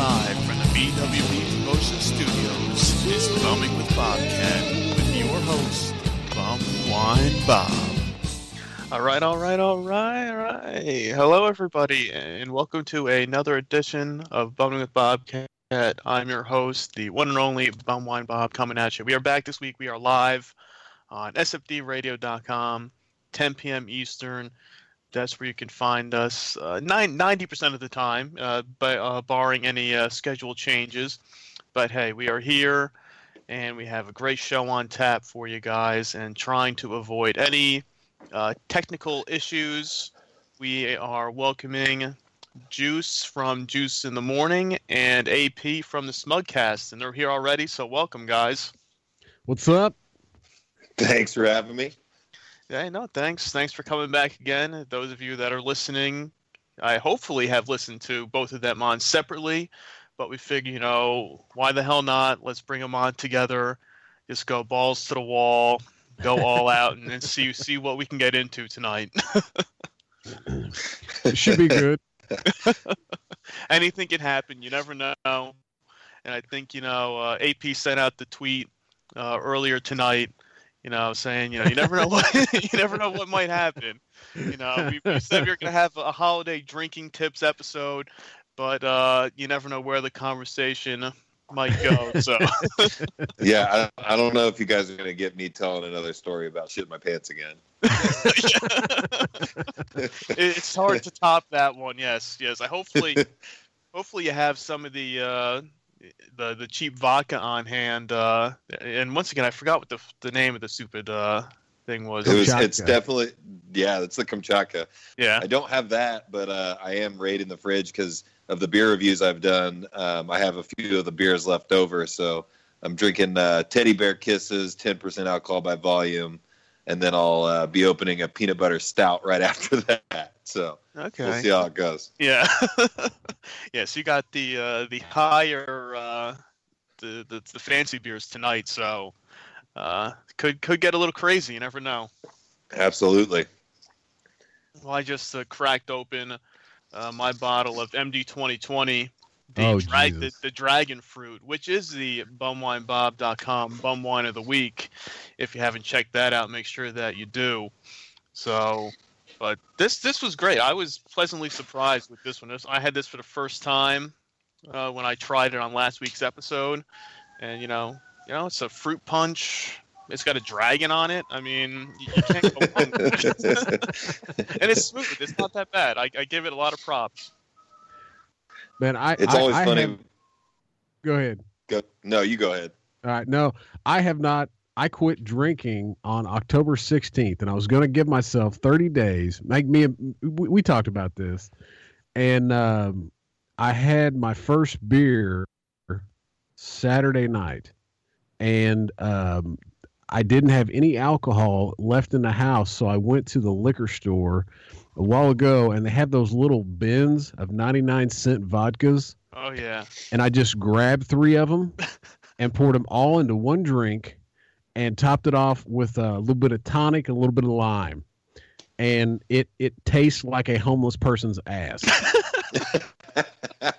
Live BWB Promotion Studios is Bumming with Bobcat with your host, Bum Wine Bob. All right, all right, all right, all right. Hello, everybody, and welcome to another edition of Bumming with Bobcat. I'm your host, the one and only Bum Wine Bob, coming at you. We are back this week. We are live on sfdradio.com, 10 p.m. Eastern. That's where you can find us uh, 90% of the time, uh, by, uh, barring any uh, schedule changes. But hey, we are here and we have a great show on tap for you guys and trying to avoid any uh, technical issues. We are welcoming Juice from Juice in the Morning and AP from the Smugcast, and they're here already. So welcome, guys. What's up? Thanks for having me. Yeah, no, thanks. Thanks for coming back again. Those of you that are listening, I hopefully have listened to both of them on separately, but we figure, you know, why the hell not? Let's bring them on together. Just go balls to the wall, go all out, and then see see what we can get into tonight. It should be good. Anything can happen. You never know. And I think you know, uh, AP sent out the tweet uh, earlier tonight. You know, what saying you know you never know what you never know what might happen. You know, we, we said we were gonna have a holiday drinking tips episode, but uh, you never know where the conversation might go. So Yeah, I, I don't know if you guys are gonna get me telling another story about shit my pants again. It- it's hard to top that one. Yes, yes. I hopefully, hopefully you have some of the uh, the the cheap vodka on hand. Uh, and once again, I forgot what the the name of the stupid uh, thing was. It was. Kamchatka. It's definitely. Yeah, it's the Kamchatka. yeah. I don't have that, but uh, I am raiding the fridge because of the beer reviews I've done. Um, I have a few of the beers left over, so I'm drinking uh, Teddy Bear Kisses, 10% alcohol by volume, and then I'll uh, be opening a peanut butter stout right after that. So Okay. we'll see how it goes. Yeah. yeah. So you got the uh, the higher uh, the, the the fancy beers tonight. So uh, could could get a little crazy. You never know. Absolutely. Well, I just uh, cracked open uh, my bottle of MD 2020, the, Oh, drag, the, the dragon fruit, which is the bumwinebob.com bum wine of the week. If you haven't checked that out, make sure that you do. So, but this this was great. I was pleasantly surprised with this one. I had this for the first time uh, when I tried it on last week's episode, and you know, you know, it's a fruit punch. It's got a dragon on it. I mean, you, you can't go wrong. and it's smooth. It's not that bad. I, I give it a lot of props. Man, I It's I- always I funny. have- go ahead. Go, no, you go ahead. All right. No, I have not. I quit drinking on October 16th, and I was going to give myself 30 days. Make me. A, we, we talked about this, and um, I had my first beer Saturday night, and um, I didn't have any alcohol left in the house, so I went to the liquor store a while ago, and they have those little bins of 99 cent vodkas Oh yeah. and I just grabbed three of them and poured them all into one drink and topped it off with a little bit of tonic a little bit of lime. And it it tastes like a homeless person's ass.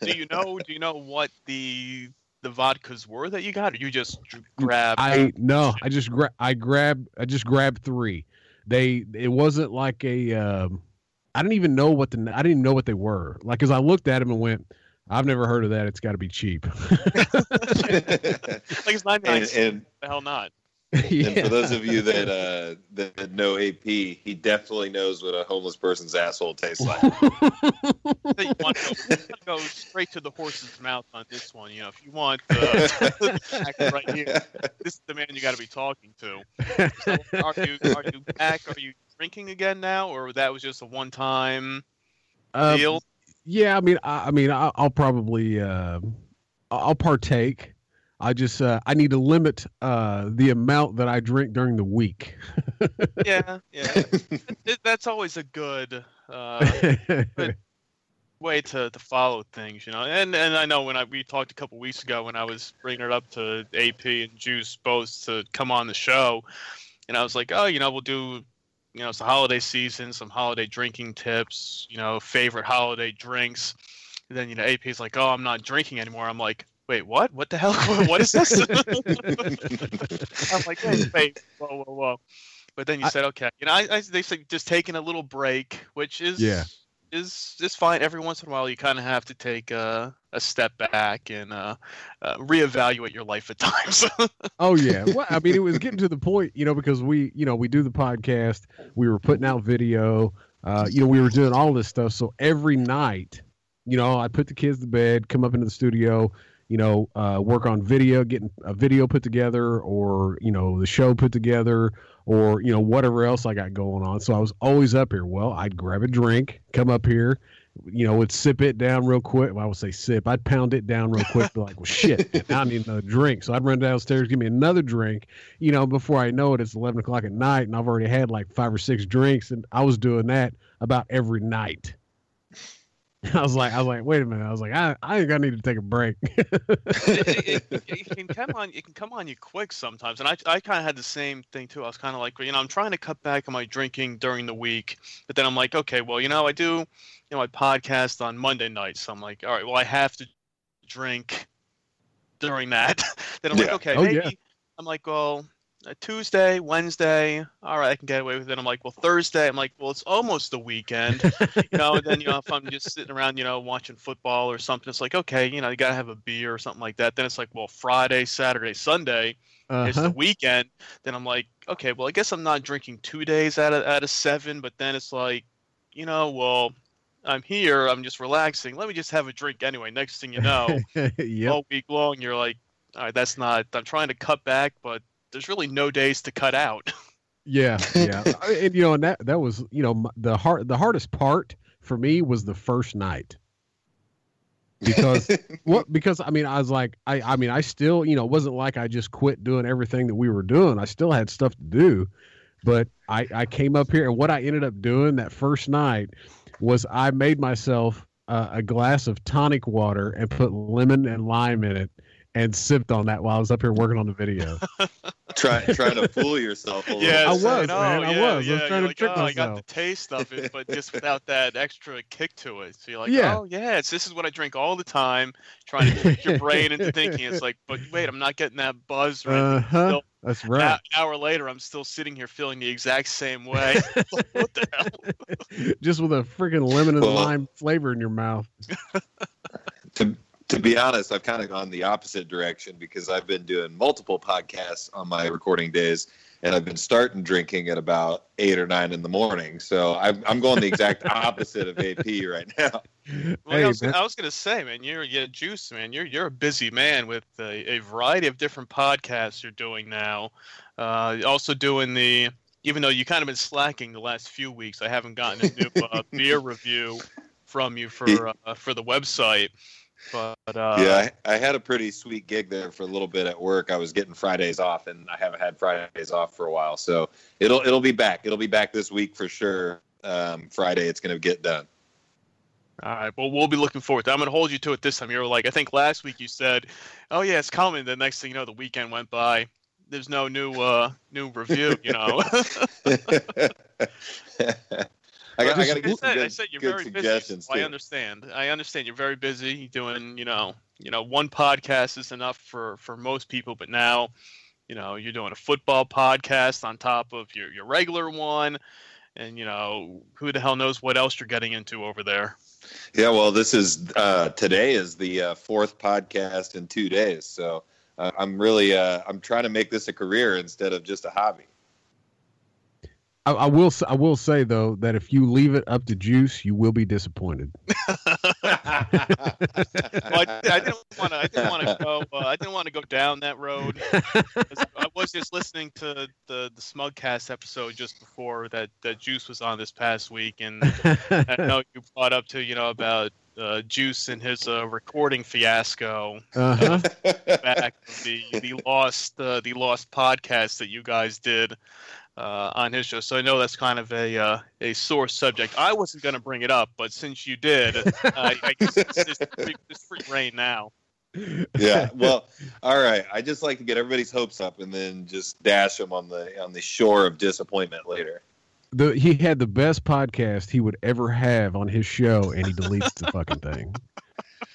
Do you know? Do you know what the the vodkas were that you got, or you just grabbed? I no, I just gra- I grabbed I just grabbed three. They it wasn't like a um, I didn't even know what the I didn't even know what they were. Like as I looked at them and went, I've never heard of that. It's got to be cheap. like it's ninety nine. and, and, The hell not. and for those of you that uh, that, that know AP, he definitely knows what a homeless person's asshole tastes like. that you want to go, you want to go straight to the horse's mouth on this one. You know, if you want uh, right here, this is the man you got to be talking to. So are you are you back? Are you drinking again now, or that was just a one time Um, deal? Yeah, I mean, I, I mean, I, I'll probably, uh, I'll partake. I just, uh, I need to limit uh, the amount that I drink during the week. Yeah, yeah. That's always a good uh, way to, to follow things, you know. And and I know when I we talked a couple weeks ago when I was bringing it up to AP and Juice both to come on the show, and I was like, oh, you know, we'll do, you know, it's the holiday season, some holiday drinking tips, you know, favorite holiday drinks. And then you know, AP's like, oh, I'm not drinking anymore. I'm like. Wait, what? What the hell? what is this? I'm like, wait, wait, whoa, whoa, whoa. But then you I- said, okay, you know, I, I they said just taking a little break, which is Yeah. is is fine. Every once in a while, you kind of have to take a, a step back and uh, uh, reevaluate your life at times. oh yeah. Well, I mean, it was getting to the point, you know, because we, you know, we do the podcast, we were putting out video, uh, you know, we were doing all this stuff. So every night, you know, I put the kids to bed, come up into the studio, you know, uh, work on video, getting a video put together, or you know, the show put together, or you know, whatever else I got going on. So I was always up here. Well, I'd grab a drink, come up here, you know, would sip it down real quick. Well, I would say sip. I'd pound it down real quick. Be like, well, shit, now I need another drink. So I'd run downstairs, give me another drink. You know, before I know it, it's eleven o'clock at night, and I've already had like five or six drinks, and I was doing that about every night. I was like, I was like, wait a minute. I was like, I, I think I need to take a break. it, it, it can come on, it can come on you quick sometimes, and I I kind of had the same thing too. I was kind of like, you know, I'm trying to cut back on my drinking during the week, but then I'm like, okay, well, you know, I do, you know, my podcast on Monday nights, so I'm like, all right, well, I have to drink during that. then I'm like, okay, Oh, maybe. yeah. I'm like, well, Tuesday, Wednesday, all right, I can get away with it. I'm like, well, Thursday, I'm like, well, it's almost the weekend, you know. And then you know, if I'm just sitting around, you know, watching football or something, it's like, okay, you know, you gotta have a beer or something like that. Then it's like, well, Friday, Saturday, Sunday, it's Uh-huh. the weekend. Then I'm like, okay, well, I guess I'm not drinking two days out of out of seven. But then it's like, you know, well, I'm here, I'm just relaxing. Let me just have a drink anyway. Next thing you know, yep. all week long, you're like, all right, that's not. I'm trying to cut back, but there's really no days to cut out. Yeah, yeah, and you know, and that that was you know the hard the hardest part for me was the first night because what because I mean I was like I I mean I still you know it wasn't like I just quit doing everything that we were doing I still had stuff to do, but I I came up here and what I ended up doing that first night was I made myself uh, a glass of tonic water and put lemon and lime in it and sipped on that while I was up here working on the video. Try, trying to fool yourself a little. Yeah, I was, oh, man, I yeah, was. I was yeah, trying you're to like, trick oh, I got the taste of it, but just without that extra kick to it. So you're like, Yeah. oh yeah, it's this is what I drink all the time, trying to trick your brain into thinking it's like, but wait, I'm not getting that buzz or. Uh huh. Still, That's An right. hour later, I'm still sitting here feeling the exact same way. what the hell? Just with a freaking lemon and Well- lime flavor in your mouth. Be honest, I've kind of gone the opposite direction because I've been doing multiple podcasts on my recording days, and I've been starting drinking at about eight or nine in the morning. So I'm, I'm going the exact opposite of AP right now. Well, Hey, I, was, was gonna say, man, you're you're juice, man. You're you're a busy man with a, a variety of different podcasts you're doing now. Uh, also doing the, even though you kind of been slacking the last few weeks, I haven't gotten a new uh, beer review from you for uh, for the website. But uh, yeah, I, I had a pretty sweet gig there for a little bit at work. I was getting Fridays off, and I haven't had Fridays off for a while. So it'll it'll be back. It'll be back this week for sure. Um, Friday, it's going to get done. All right. Well, we'll be looking forward. to it. I'm gonna hold you to it this time. You were like, I think last week you said, "Oh yeah, it's coming." The next thing you know, the weekend went by. There's no new uh new review. You know. I got, I just- got to get some good, I said you're good very busy. suggestions so I understand. I understand you're very busy doing. You know, you know, one podcast is enough for for most people, but now, you know, you're doing a football podcast on top of your your regular one, and you know, who the hell knows what else you're getting into over there. Yeah, well, this is uh, today is the uh, fourth podcast in two days, so uh, I'm really uh, I'm trying to make this a career instead of just a hobby. I, I will. s- I will say though that if you leave it up to Juice, you will be disappointed. Well, I, I didn't want to. I didn't want to go. Uh, I didn't want to go down that road. I was just listening to the the Smugcast episode just before that that Juice was on this past week, and I know you brought up to you know about uh, Juice and his uh, recording fiasco uh-huh. back the the lost uh, the lost podcast that you guys did. Uh, on his show, so I know that's kind of a uh, a sore subject. I wasn't going to bring it up, but since you did, uh, I guess it's, it's, free, it's free rein now. yeah, well, all right. I just like to get everybody's hopes up and then just dash them on the on the shore of disappointment later. the he had the best podcast he would ever have on his show, and he deletes the fucking thing.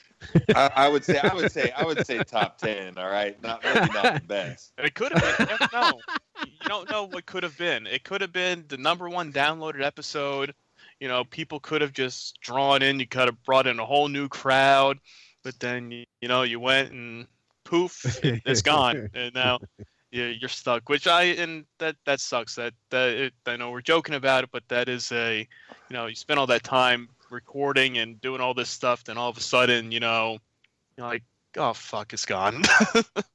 I, I would say I would say I would say top ten. All right, not maybe not the best. It could have been. You know. You don't know what could have been. It could have been the number one downloaded episode. You know, people could have just drawn in. You could have brought in a whole new crowd, but then you, you know you went and poof, it, it's gone, and now you, you're stuck. Which I and that that sucks. That that it, I know we're joking about it, but that is a you know you spend all that time recording and doing all this stuff, then all of a sudden you know like oh fuck, it's gone.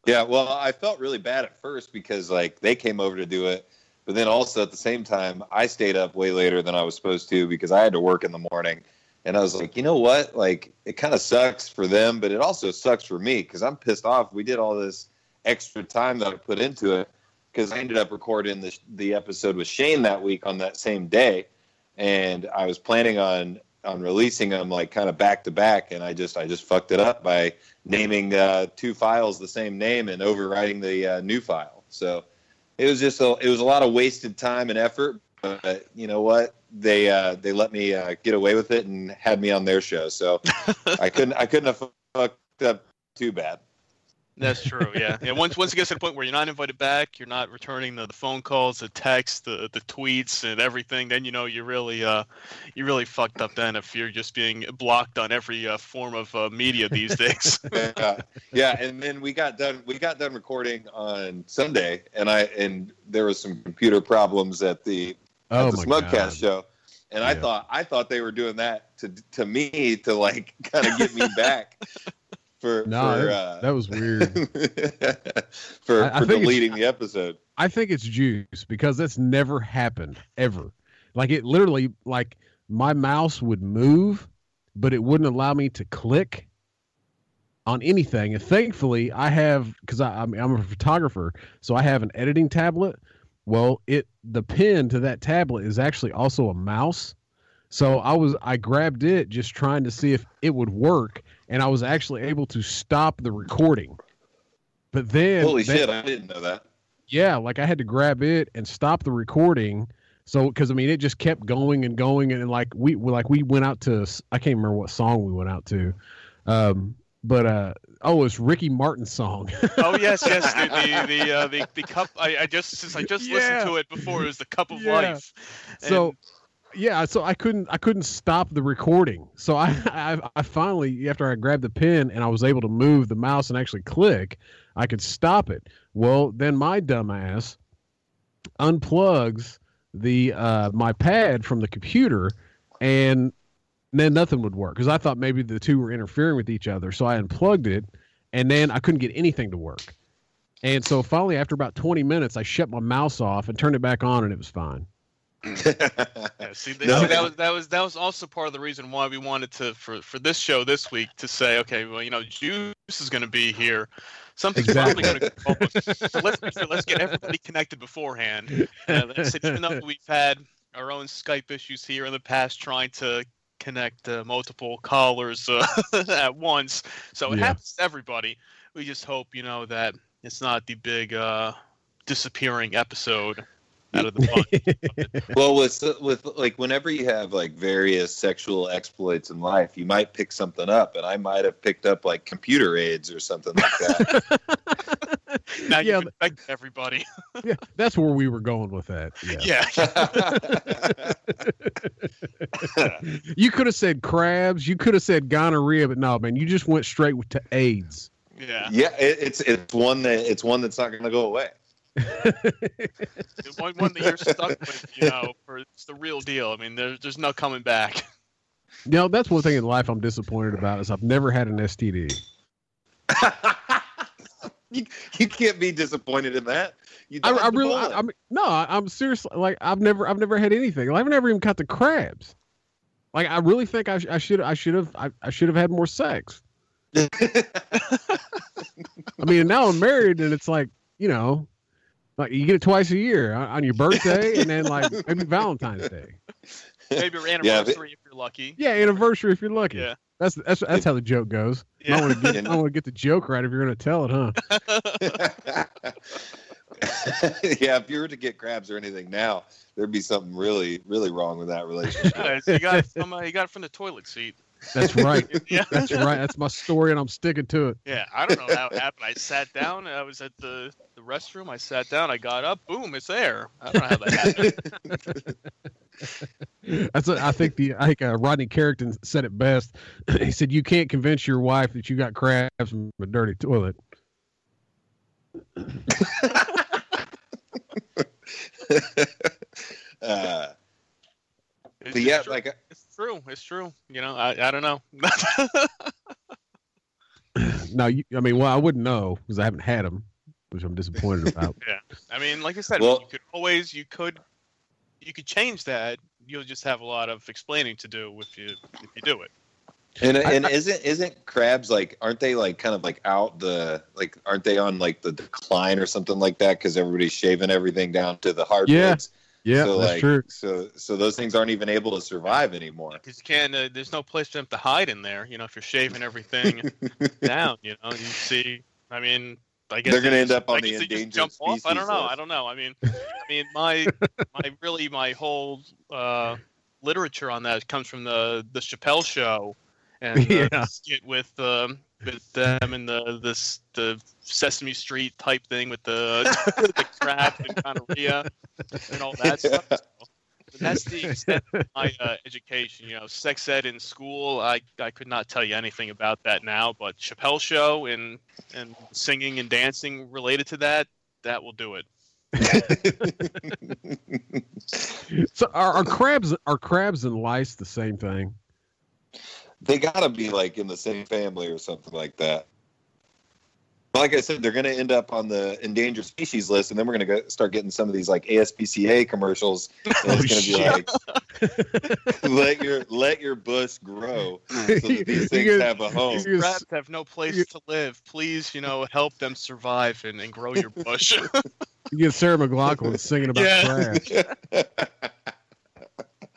Yeah, well, I felt really bad at first because like they came over to do it, but then also at the same time, I stayed up way later than I was supposed to because I had to work in the morning, and I was like, you know what? Like, it kind of sucks for them, but it also sucks for me because I'm pissed off. We did all this extra time that I put into it because I ended up recording the the episode with Shane that week on that same day, and I was planning on on releasing them like kind of back to back, and I just I just fucked it up by naming uh, two files the same name and overwriting the uh, new file. So it was just a, it was a lot of wasted time and effort. But you know what? They uh, they let me uh, get away with it and had me on their show. So I couldn't I couldn't have fucked up too bad. That's true. Yeah. Yeah. Once once it gets to the point where you're not invited back, you're not returning the, the phone calls, the texts, the the tweets, and everything. Then you know you really uh you really fucked up. Then if you're just being blocked on every uh, form of uh, media these days. yeah, yeah, and then we got done. We got done recording on Sunday, and I and there was some computer problems at the Oh at the Smugcast god! show, and I thought I thought they were doing that to to me to like kind of get me back for No, for that, uh, that was weird. for, I- I for deleting the episode. I think it's juice because that's never happened ever. Like it literally, like my mouse would move, but it wouldn't allow me to click on anything. And thankfully, I have because I'm I'm a photographer, so I have an editing tablet. Well, it the pin to that tablet is actually also a mouse. So I was I grabbed it just trying to see if it would work, and I was actually able to stop the recording. But then Holy that- shit! I didn't know that. yeah, like I had to grab it and stop the recording. So, because I mean, it just kept going and going, and like we we- like we went out to I can't remember what song we went out to, um, but uh oh, it's Ricky Martin's song. oh yes, yes. The the the, uh, the, the cup. I, I just since I just Yeah. listened to it before. It was the cup of Yeah. life. so And- yeah, so I couldn't I couldn't stop the recording. So I, I I finally after I grabbed the pen and I was able to move the mouse and actually click, I could stop it. Well, then my dumbass unplugs the uh my pad from the computer and then nothing would work because I thought maybe the two were interfering with each other. So I unplugged it and then I couldn't get anything to work. And so finally, after about 20 minutes, I shut my mouse off and turned it back on and it was fine. Yeah, see, they, No. see, that was that was that was also part of the reason why we wanted to for for this show this week to say, okay, well, you know, Juice is going to be here. Something's Exactly. probably going to go. So let's make sure- let's get everybody connected beforehand. Uh, that's it, even though we've had our own Skype issues here in the past, trying to connect uh, multiple callers uh, at once, so it Yeah. happens to everybody. We just hope you know that it's not the big uh, disappearing episode out of the bunch. well, with with like whenever you have like various sexual exploits in life, you might pick something up, and I might have picked up like computer aids or something like that. now Yeah, you've everybody. yeah, that's where we were going with that. Yeah. Yeah. You could have said crabs. You could have said gonorrhea, but no, man, you just went straight to AIDS. Yeah. yeah, it, it's it's one that it's one that's not going to go away. The one, one that you're stuck with, you know, for it's the real deal. I mean, there's there's no coming back. You know, that's one thing in life I'm disappointed about is I've never had an STD. you, you can't be disappointed in that. You I, dodged I the really, bullet. I, I mean, no, I- I'm seriously like I've never, I've never had anything. I've never even caught the crabs. Like I really think I, sh- I should, I should have, I, I should have had more sex. I mean, now I'm married, and it's like you know, like you get it twice a year on, on your birthday, and then like maybe Valentine's Day. Maybe your but- anniversary if you're lucky. Yeah, anniversary if you're lucky. Yeah. That's that's that's how the joke goes. I Yeah. want to get, I want to get the joke right if you're gonna tell it, huh? yeah, if you were to get crabs or anything now, there'd be something really, really wrong with that relationship. You got it from uh, you got it from the toilet seat. That's right. Yeah. That's right. That's my story, and I'm sticking to it. Yeah, I don't know how it happened. I sat down. I was at the, the restroom. I sat down. I got up. Boom! It's there. I don't know how that happened. That's a, I think the I think uh, Rodney Carrington said it best. he said you can't convince your wife that you got crabs from a dirty toilet. uh, but yeah, like it's true. It's true. You know, I, I don't know. No, you, I mean, well, I wouldn't know because I haven't had them, which I'm disappointed about. Yeah, I mean, like I said, Well- you could always you could you could change that. You'll just have a lot of explaining to do if you if you do it. and and isn't isn't crabs like aren't they like kind of like out the like aren't they on like the decline or something like that because everybody's shaving everything down to the hardwoods? Yeah, so that's like, true. So so those things aren't even able to survive anymore. Because you can't. Uh, there's no place for them to hide in there. You know, if you're shaving everything down, you know, you see. I mean, I guess They're gonna end up on I the guess they just endangered jump off. I don't know. list. I don't know. I mean, I mean, my my really my whole uh, literature on that comes from the the Chappelle show and the Yeah. skit with um, with them and the this the Sesame Street type thing with the the crap and gonorrhea and all that stuff. So, that's the extent of my uh, education. You know, sex ed in school. I, I could not tell you anything about that now, but Chappelle show and and singing and dancing related to that, that will do it. So are, are crabs are crabs and lice the same thing? They gotta be like in the same family or something like that. Like I said, they're gonna end up on the endangered species list, and then we're gonna go, start getting some of these like ASPCA commercials. And it's Oh, gonna be like, let your let your bush grow so that these You things get- have a home. you get- Crabs have no place you- to live. Please, you know, help them survive and, and grow your bush. You get Sarah McLachlan singing about Yeah. crabs.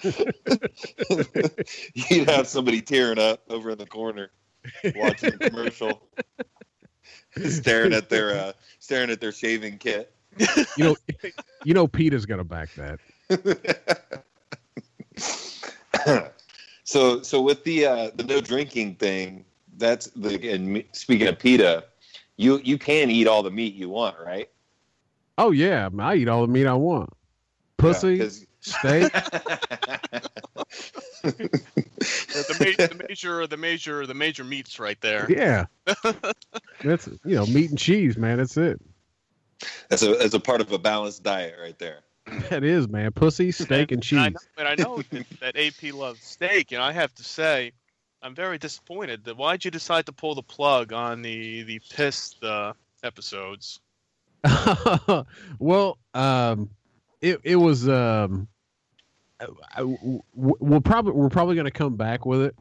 You'd have somebody tearing up over in the corner, watching the commercial, staring at their uh, staring at their shaving kit. You know, you know, PETA's gonna back that. so so with the uh, the no drinking thing, that's the and speaking of PETA, you you can eat all the meat you want, right? Oh yeah, I eat all the meat I want. Pussy, steak. the, ma- the major, the major, the major meats right there. Yeah, that's you know meat and cheese, man. That's it. That's a that's a part of a balanced diet right there. That is, man. Pussy, steak, and And I cheese. know, and I know that, that AP loves steak, and I have to say, I'm very disappointed. That why'd you decide to pull the plug on the the pissed uh, episodes? well, um, it it was um, I- we'll probably we're probably going to come back with it.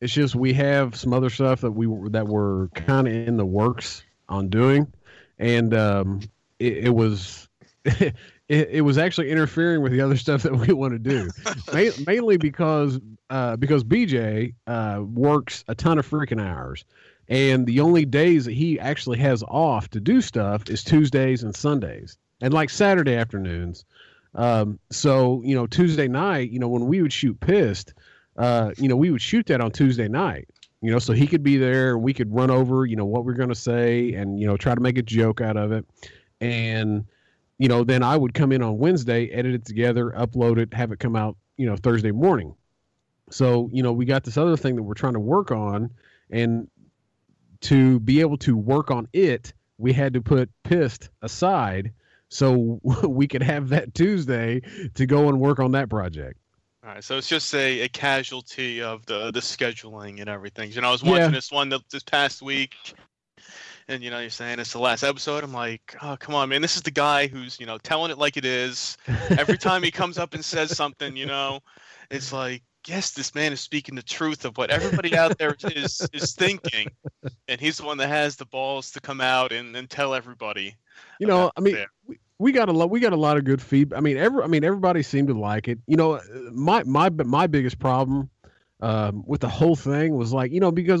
It's just we have some other stuff that we were- that were kind of in the works on doing, and um, it, it was. It, it was actually interfering with the other stuff that we want to do, Ma- mainly because uh, because BJ uh, works a ton of freaking hours, and the only days that he actually has off to do stuff is Tuesdays and Sundays, and like Saturday afternoons. Um, so you know, Tuesday night, you know, when we would shoot pissed, uh, you know, we would shoot that on Tuesday night. You know, so he could be there, and we could run over, you know, what we're gonna say, and you know, try to make a joke out of it, and you know, then I would come in on Wednesday, edit it together, upload it, have it come out, you know, Thursday morning. So, you know, we got this other thing that we're trying to work on. And to be able to work on it, we had to put pissed aside so we could have that Tuesday to go and work on that project. All right, so it's just a, a casualty of the the scheduling and everything. You know, I was watching Yeah. this one th- this past week, and you know, you're saying it's the last episode. I'm like, oh come on, man, this is the guy who's you know telling it like it is. Every time he comes up and says something, you know, it's like, yes, this man is speaking the truth of what everybody out there is is thinking, and he's the one that has the balls to come out and, and tell everybody. you know i mean we, we got a lot we got a lot of good feedback i mean every i mean everybody seemed to like it. You know uh, my my my biggest problem um, with the whole thing was like you know because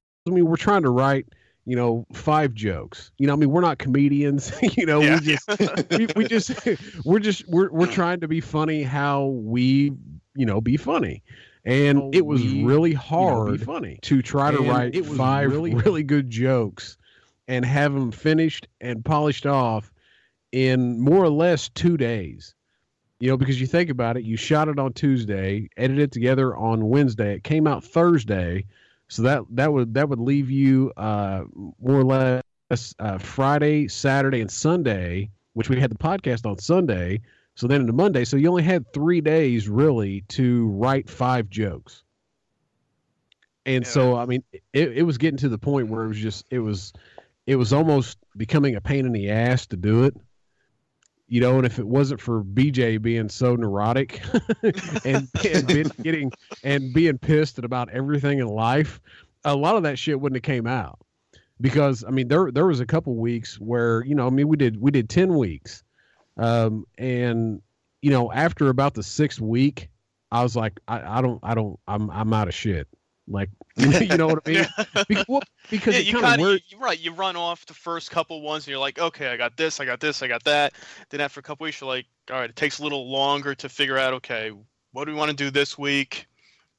I mean, we're trying to write, you know, five jokes. You know, I mean, we're not comedians. you know, Yeah. we just, we, we just, we're just, we're we're trying to be funny how we, you know, be funny. And it was we, really be hard funny. to try to write it five really- really good jokes and have them finished and polished off in more or less two days. You know, because you think about it, you shot it on Tuesday, edited it together on Wednesday. It came out Thursday, so that that would that would leave you uh, more or less uh, Friday, Saturday, and Sunday, which we had the podcast on Sunday. So then into Monday, so you only had three days really to write five jokes. And so I mean, it, it was getting to the point where it was just it was it was almost becoming a pain in the ass to do it. You know, and if it wasn't for BJ being so neurotic and, and getting and being pissed at about everything in life, a lot of that shit wouldn't have came out. Because I mean, there there was a couple weeks where you know, I mean, we did we did ten weeks, um, and you know, after about the sixth week, I was like, I, I don't, I don't, I'm I'm out of shit. Like, you know what I mean? Because, well, because yeah, it you kind of worked. right. You run off the first couple ones, and you're like, okay, I got this, I got this, I got that. Then after a couple weeks, you're like, all right, it takes a little longer to figure out, okay, what do we want to do this week?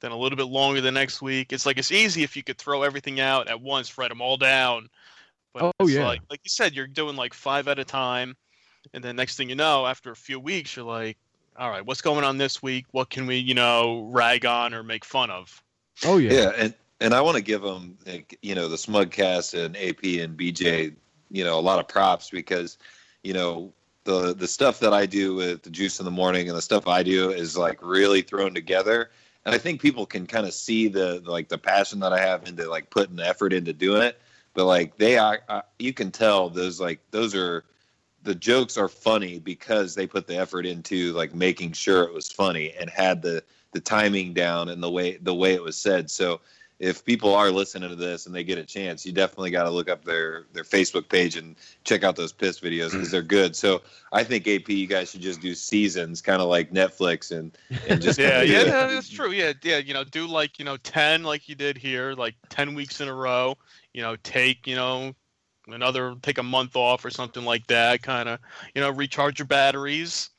Then a little bit longer the next week. It's like it's easy if you could throw everything out at once, write them all down. But Oh, it's yeah. like, like you said, you're doing like five at a time, and then next thing you know, after a few weeks, you're like, all right, what's going on this week? What can we, you know, rag on or make fun of? Oh yeah. Yeah, and and I want to give them, you know, the Smugcast and AP and BJ, you know, a lot of props because, you know, the the stuff that I do with the Juice in the Morning and the stuff I do is like really thrown together, and I think people can kind of see the like the passion that I have into like putting effort into doing it. But like they are, uh, you can tell those like those are the jokes are funny because they put the effort into like making sure it was funny and had the the timing down and the way the way it was said. So if people are listening to this and they get a chance, you definitely got to look up their their Facebook page and check out those piss videos because they're good. So I think AP, you guys should just do seasons, kind of like Netflix, and and just yeah, kinda yeah, do yeah, that's true. Yeah, yeah, you know, do like you know ten, like you did here, like ten weeks in a row. You know, take you know another, take a month off or something like that. Kind of, you know, recharge your batteries,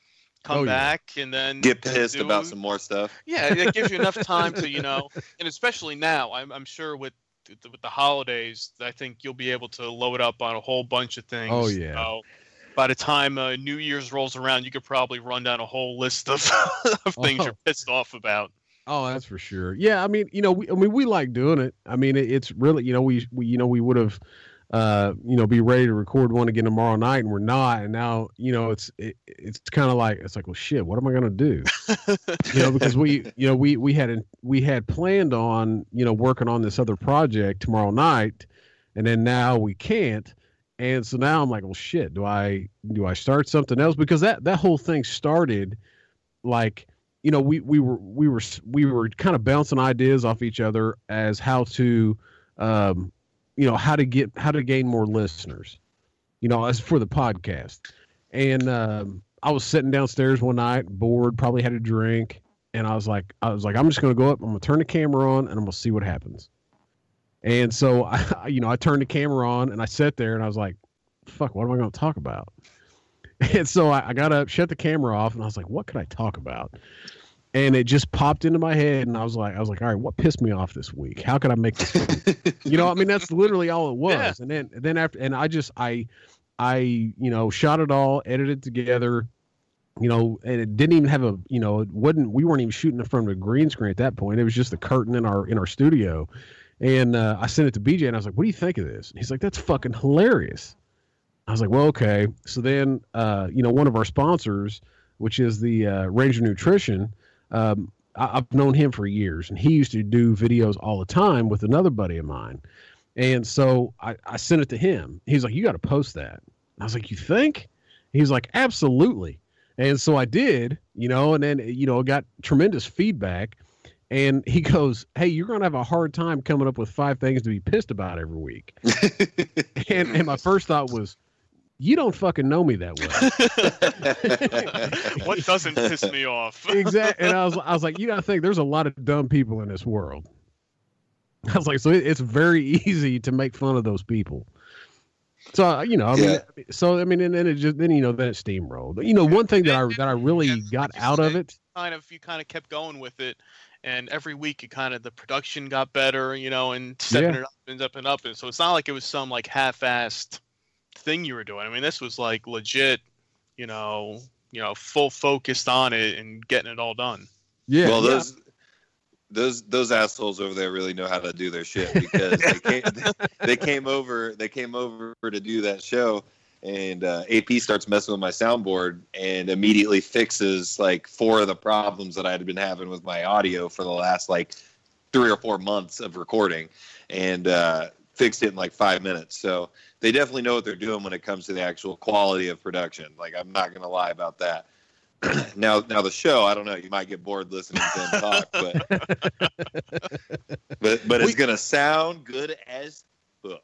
come Oh, yeah. back, and then Get pissed do- about some more stuff. Yeah, it gives you enough time to you know, and especially now, I'm I'm sure with with the holidays, I think you'll be able to load up on a whole bunch of things. Oh, yeah. So by the time uh, New Year's rolls around, you could probably run down a whole list of, of things Oh. you're pissed off about. Oh, that's for sure. Yeah, I mean, you know, we, I mean, we like doing it. I mean, it, it's really, you know, we, we, you know, we would have, uh, you know, be ready to record one again tomorrow night, and we're not. And now, you know, it's, it, it's kind of like, it's like, well, shit, what am I gonna do? you know, because we, you know, we, we had, we had planned on, you know, working on this other project tomorrow night, and then now we can't. And so now I'm like, well, shit, do I, do I start something else? Because that, that whole thing started, like you know we we were we were we were kind of bouncing ideas off each other as how to um you know how to get how to gain more listeners you know as for the podcast. And um i was sitting downstairs one night bored probably had a drink and i was like i was like i'm just going to go up i'm going to turn the camera on and i'm going to see what happens. And so i you know i turned the camera on and i sat there and i was like fuck what am i going to talk about? And so I, I got up, shut the camera off, and I was like, "What could I talk about?" And it just popped into my head, and I was like, "I was like, all right, what pissed me off this week? How could I make this?" you know, I mean, that's literally all it was. Yeah. And then, then after, and I just, I, I, you know, shot it all, edited together, you know, and it didn't even have a, you know, it wasn't. We weren't even shooting in front of a green screen at that point. It was just a curtain in our in our studio, and uh, I sent it to BJ, and I was like, "What do you think of this?" And he's like, "That's fucking hilarious." I was like, well, okay. So then, uh, you know, one of our sponsors, which is the uh, Ranger Nutrition, um, I- I've known him for years, and he used to do videos all the time with another buddy of mine. And so I, I sent it to him. He's like, you got to post that. I was like, you think? He's like, absolutely. And so I did, you know, and then, you know, got tremendous feedback. And he goes, hey, you're going to have a hard time coming up with five things to be pissed about every week. and, and my first thought was, you don't fucking know me that well. what doesn't piss me off? exactly. And I was, I was like, you got to think there's a lot of dumb people in this world. I was like, so it, it's very easy to make fun of those people. So uh, you know, I mean, Yeah. so I mean, and then it just then you know then it steamrolled. You know, one thing that I that I really Yeah, got out of it. kind of you kind of kept going with it and every week it kind of the production got better you know and stepping Yeah. it up and up and up and so it's not like it was some like half-assed thing you were doing i mean this was like legit you know you know full focused on it and getting it all done Yeah. well, yeah. those those those assholes over there really know how to do their shit because they came, they came over they came over to do that show, and uh, AP starts messing with my soundboard and immediately fixes like four of the problems that I had been having with my audio for the last like three or four months of recording, and uh, fixed it in like five minutes. So they definitely know what they're doing when it comes to the actual quality of production. Like I'm not gonna lie about that. now, now the show, I don't know. You might get bored listening to them talk, but but but it's We- gonna sound good as fuck.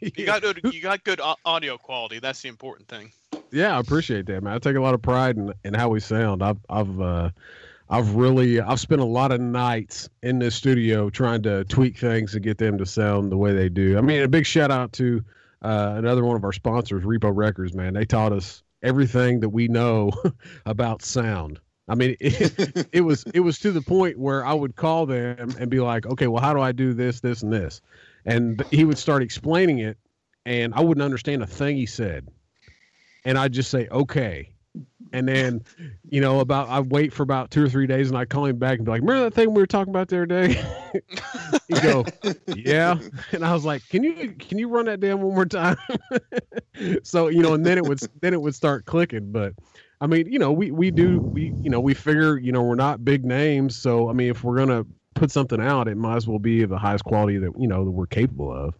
You got good, you got good audio quality. That's the important thing. Yeah, I appreciate that, man. I take a lot of pride in, in how we sound. I've I've uh, I've really I've spent a lot of nights in this studio trying to tweak things to get them to sound the way they do. I mean, a big shout out to uh, another one of our sponsors, Repo Records. Man, they taught us everything that we know about sound. I mean, it, it was it was to the point where I would call them and be like, okay, well, how do I do this, this, and this? And he would start explaining it, and I wouldn't understand a thing he said and I'd just say okay. And then, you know, about I wait for about two or three days, and I call him back and be like, "Remember that thing we were talking about the other day?" he go, "Yeah," and I was like, "Can you can you run that down one more time?" so you know, and then it would then it would start clicking. But I mean, you know, we we do we you know we figure you know we're not big names, so I mean, if we're gonna put something out, it might as well be of the highest quality that you know that we're capable of.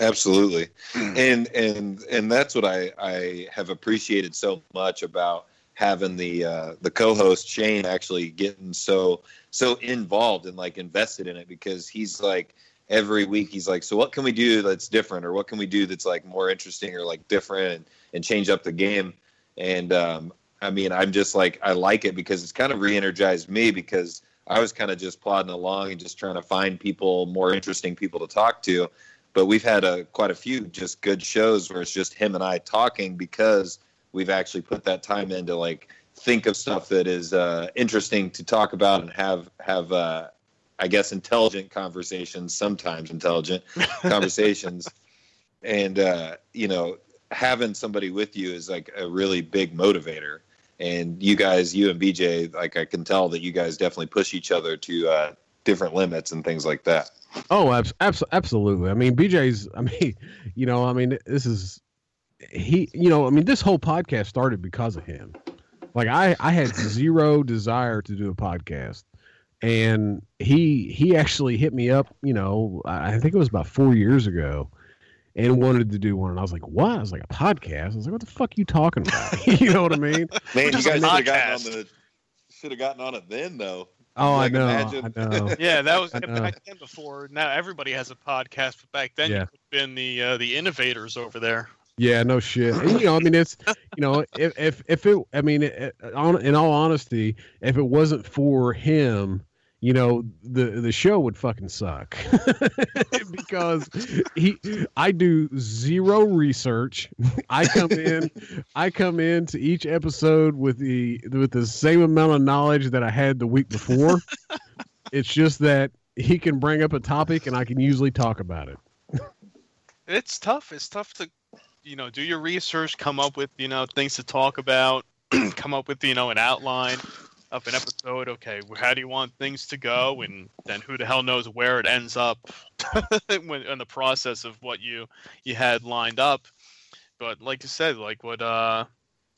Absolutely, and and and that's what I I have appreciated so much about having the uh, the co-host Shane actually getting so so involved and like invested in it because he's like every week he's like so what can we do that's different or what can we do that's like more interesting or like different and, and change up the game? And um, I mean I'm just like I like it because it's kind of re-energized me because I was kind of just plodding along and just trying to find people more interesting people to talk to. But we've had a quite a few just good shows where it's just him and I talking because we've actually put that time in to like think of stuff that is uh, interesting to talk about and have have uh, I guess intelligent conversations sometimes intelligent conversations and uh, you know having somebody with you is like a really big motivator and you guys you and BJ like I can tell that you guys definitely push each other to uh, different limits and things like that Oh, abs- abs- absolutely. I mean, BJ's. I mean, you know, I mean, this is he. You know, I mean, this whole podcast started because of him. Like, I I had zero desire to do a podcast, and he he actually hit me up. You know, I I think it was about four years ago. And wanted to do one, and I was like, "What?" I was like, "A podcast." I was like, "What the fuck are you talking about?" you know what I mean? Man, you Just guys a should have gotten on podcast. the should have gotten on it then though. Oh, Like, I know, imagine- I know. Yeah, that was back then. Before now, everybody has a podcast, but back then Yeah. you've been the uh, the innovators over there. Yeah, no shit. And, you know, I mean, it's you know, if if if it, I mean, it, on in all honesty, if it wasn't for him, you know, the the show would fucking suck because he, I do zero research. I come in, I come in to each episode with the with the same amount of knowledge that I had the week before. it's just that he can bring up a topic and I can usually talk about it. It's tough. It's tough to, you know, do your research, come up with you know things to talk about, come up with you know an outline of an episode. Okay, how do you want things to go, and then who the hell knows where it ends up when in the process of what you you had lined up. But like you said, like what uh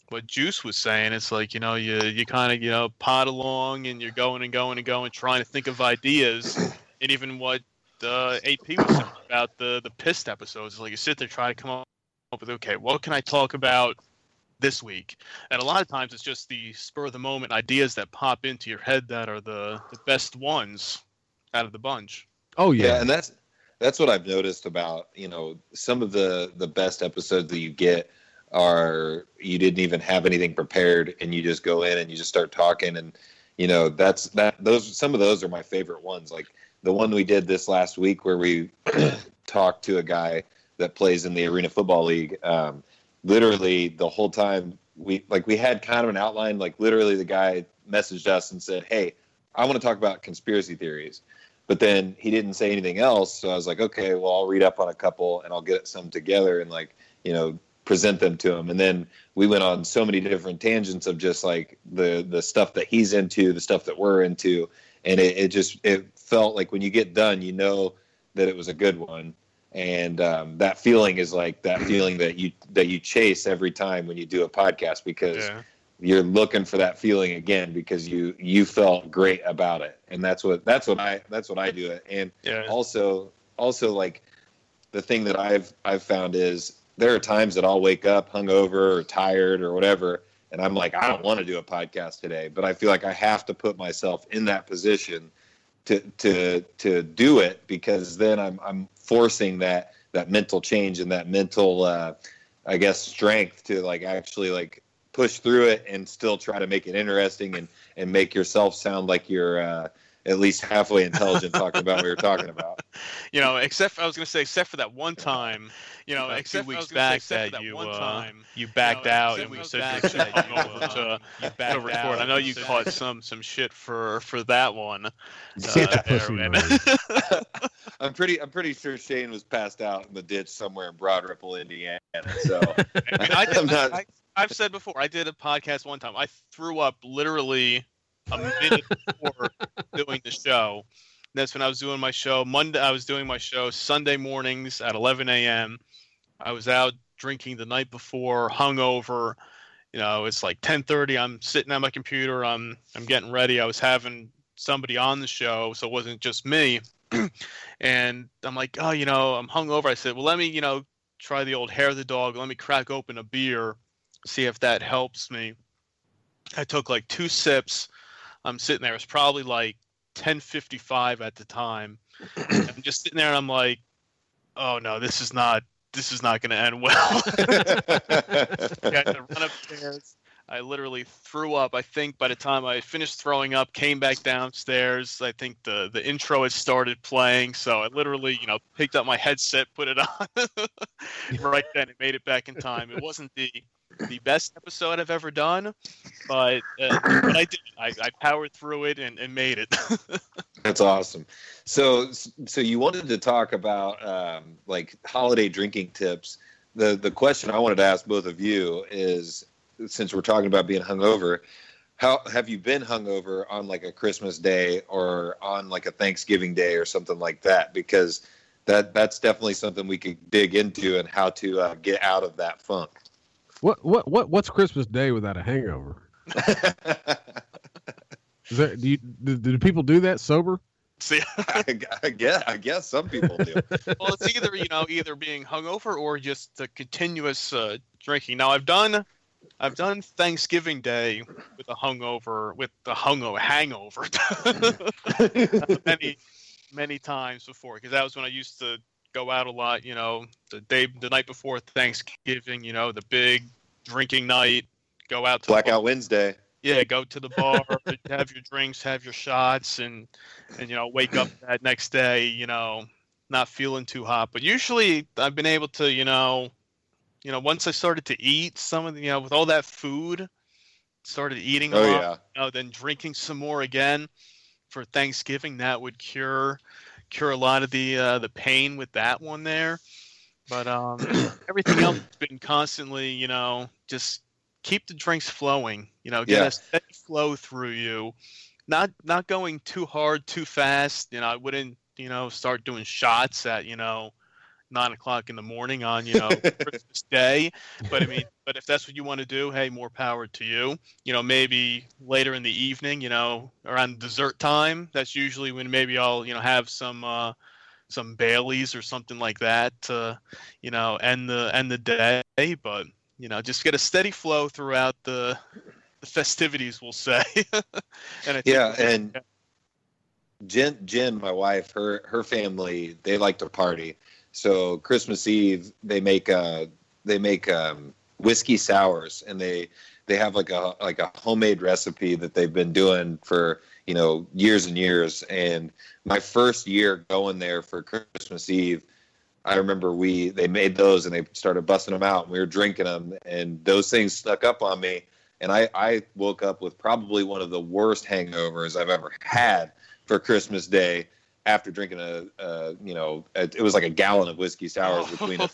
what Juice was saying, it's like you know you you kind of you know pot along and you're going and going and going, trying to think of ideas, and even what the AP was about the the pissed episodes. Like you sit there trying to come up with okay, what can I talk about this week? And a lot of times it's just the spur of the moment ideas that pop into your head that are the the best ones out of the bunch. Oh Yeah. yeah, and that's that's what I've noticed about you know some of the the best episodes that you get are you didn't even have anything prepared and you just go in and you just start talking and you know that's that those some of those are my favorite ones like the one we did this last week where we talked to a guy that plays in the arena football league um, literally the whole time we like we had kind of an outline like literally the guy messaged us and said hey i want to talk about conspiracy theories. But then he didn't say anything else so i was like okay well i'll read up on a couple and i'll get some together and like you know present them to him. And then we went on so many different tangents of just like the the stuff that he's into the stuff that we're into and it, it just it felt like when you get done you know that it was a good one and um, that feeling is like that feeling that you that you chase every time when you do a podcast because Yeah. you're looking for that feeling again because you you felt great about it and that's what that's what i that's what i do it and Yeah. also also like the thing that I've I've found is there are times that I'll wake up hungover or tired or whatever, and I'm like, I don't want to do a podcast today, but I feel like I have to put myself in that position to to to do it because then I'm I'm forcing that that mental change and that mental uh, I guess strength to like actually like push through it and still try to make it interesting and and make yourself sound like you're uh, at least halfway intelligent talking about what you're talking about. You know, except I was going to say, except for that one time, you know, About except two weeks gonna say, back for that you one uh, time, you backed know, out and we we said you were out, over to you to record. out, I know you caught some some shit for for that one. Uh, Get there, pussy man. mode. I'm pretty I'm pretty sure Shane was passed out in the ditch somewhere in Broad Ripple, Indiana. So I, mean, I, I'm did, not- I, I've said before, I did a podcast one time. I threw up literally a minute before doing the show. That's when I was doing my show. Monday, I was doing my show Sunday mornings at 11 a.m. I was out drinking the night before, hungover. You know, it's like 10:30. I'm sitting at my computer. I'm I'm getting ready. I was having somebody on the show, so it wasn't just me. and I'm like, oh, you know, I'm hungover. I said, well, let me, you know, try the old hair of the dog. Let me crack open a beer, see if that helps me. I took like two sips. I'm sitting there. It's probably like 10:55 at the time. I'm just sitting there, and I'm like, "Oh no, this is not. This is not going to end well." I run upstairs. I literally threw up. I think by the time I finished throwing up, came back downstairs. I think the the intro had started playing, so I literally, you know, picked up my headset, put it on. right then, it made it back in time. It wasn't the the best episode I've ever done, but uh, but I did. I, I powered through it and, and made it. That's awesome. So, so you wanted to talk about um, like holiday drinking tips. The the question I wanted to ask both of you is, since we're talking about being hungover, how have you been hungover on like a Christmas day or on like a Thanksgiving day or something like that? Because that that's definitely something we could dig into and how to uh, get out of that funk. What what what what's Christmas Day without a hangover? Is that do, you, do, do people do that sober? See, I, I guess I guess some people do. well, it's either you know either being hungover or just the continuous uh, drinking. Now I've done. I've done Thanksgiving Day with a hungover, with the hungover hangover, many, many times before. Because that was when I used to go out a lot. You know, the day, the night before Thanksgiving. You know, the big drinking night. Go out to. Blackout Wednesday. yeah, go to the bar, have your drinks, have your shots, and and you know wake up that next day, you know, not feeling too hot. But usually I've been able to, you know, you know, once I started to eat some of the, you know, with all that food, started eating a Oh lot, yeah. you know, then drinking some more again for Thanksgiving. That would cure cure a lot of the uh, the pain with that one there. But um, everything else has been constantly, you know, just keep the drinks flowing. You know, get Yeah. a steady flow through you. Not not going too hard, too fast. You know, I wouldn't, you know, start doing shots at, you know, nine o'clock in the morning on, you know, Christmas Day. But I mean, but if that's what you want to do, hey, more power to you. You know, maybe later in the evening, you know, around dessert time. That's usually when maybe I'll, you know, have some uh some Baileys or something like that to, you know, end the end the day. But you know, just get a steady flow throughout the the festivities, we'll say. and Yeah, and Jen, Jen, my wife, her her family, they like to party. So Christmas Eve, they make uh they make um, whiskey sours, and they they have like a like a homemade recipe that they've been doing for you know years and years. And my first year going there for Christmas Eve, I remember we they made those and they started busting them out. And we were drinking them, and those things stuck up on me. And I, I woke up with probably one of the worst hangovers I've ever had for Christmas Day after drinking a, a you know a, it was like a gallon of whiskey sours between a,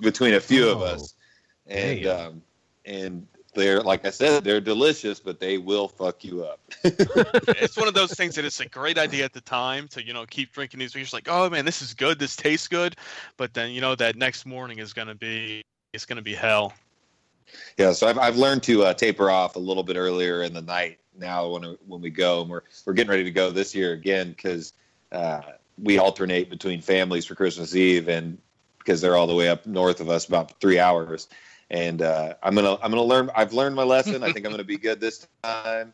between a few of us, and Damn. um, and they're like I said they're delicious, but they will fuck you up. it's one of those things that it's a great idea at the time to you know keep drinking these. You're just like, oh man, this is good. This tastes good, but then you know that next morning is gonna be it's gonna be hell. Yeah, so I've, I've learned to uh, taper off a little bit earlier in the night now when when we go, and we're we're getting ready to go this year again because uh, we alternate between families for Christmas Eve, and because they're all the way up north of us, about three hours. And uh, I'm gonna I'm gonna learn. I've learned my lesson. I think I'm gonna be good this time.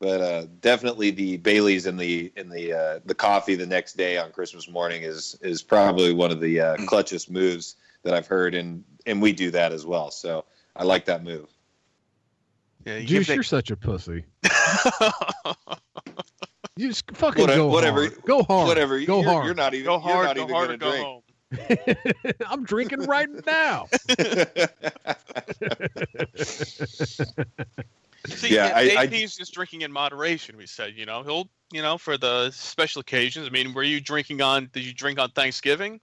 But uh, definitely the Bailey's and the in the uh, the coffee the next day on Christmas morning is is probably one of the uh, clutchest moves that I've heard, and and we do that as well. So I like that move. Yeah, you Juice, give you're such a pussy. You just fucking Whatever- go whatever- hard. Go hard. Whatever. Go you're, hard. You're not even. go you're hard, not go even hard, or gonna go drink. home. I'm drinking right now. See, Yeah, yeah, I- I- AP's just drinking in moderation. We said, you know, he'll, you know, for the special occasions. I mean, were you drinking on? Did you drink on Thanksgiving?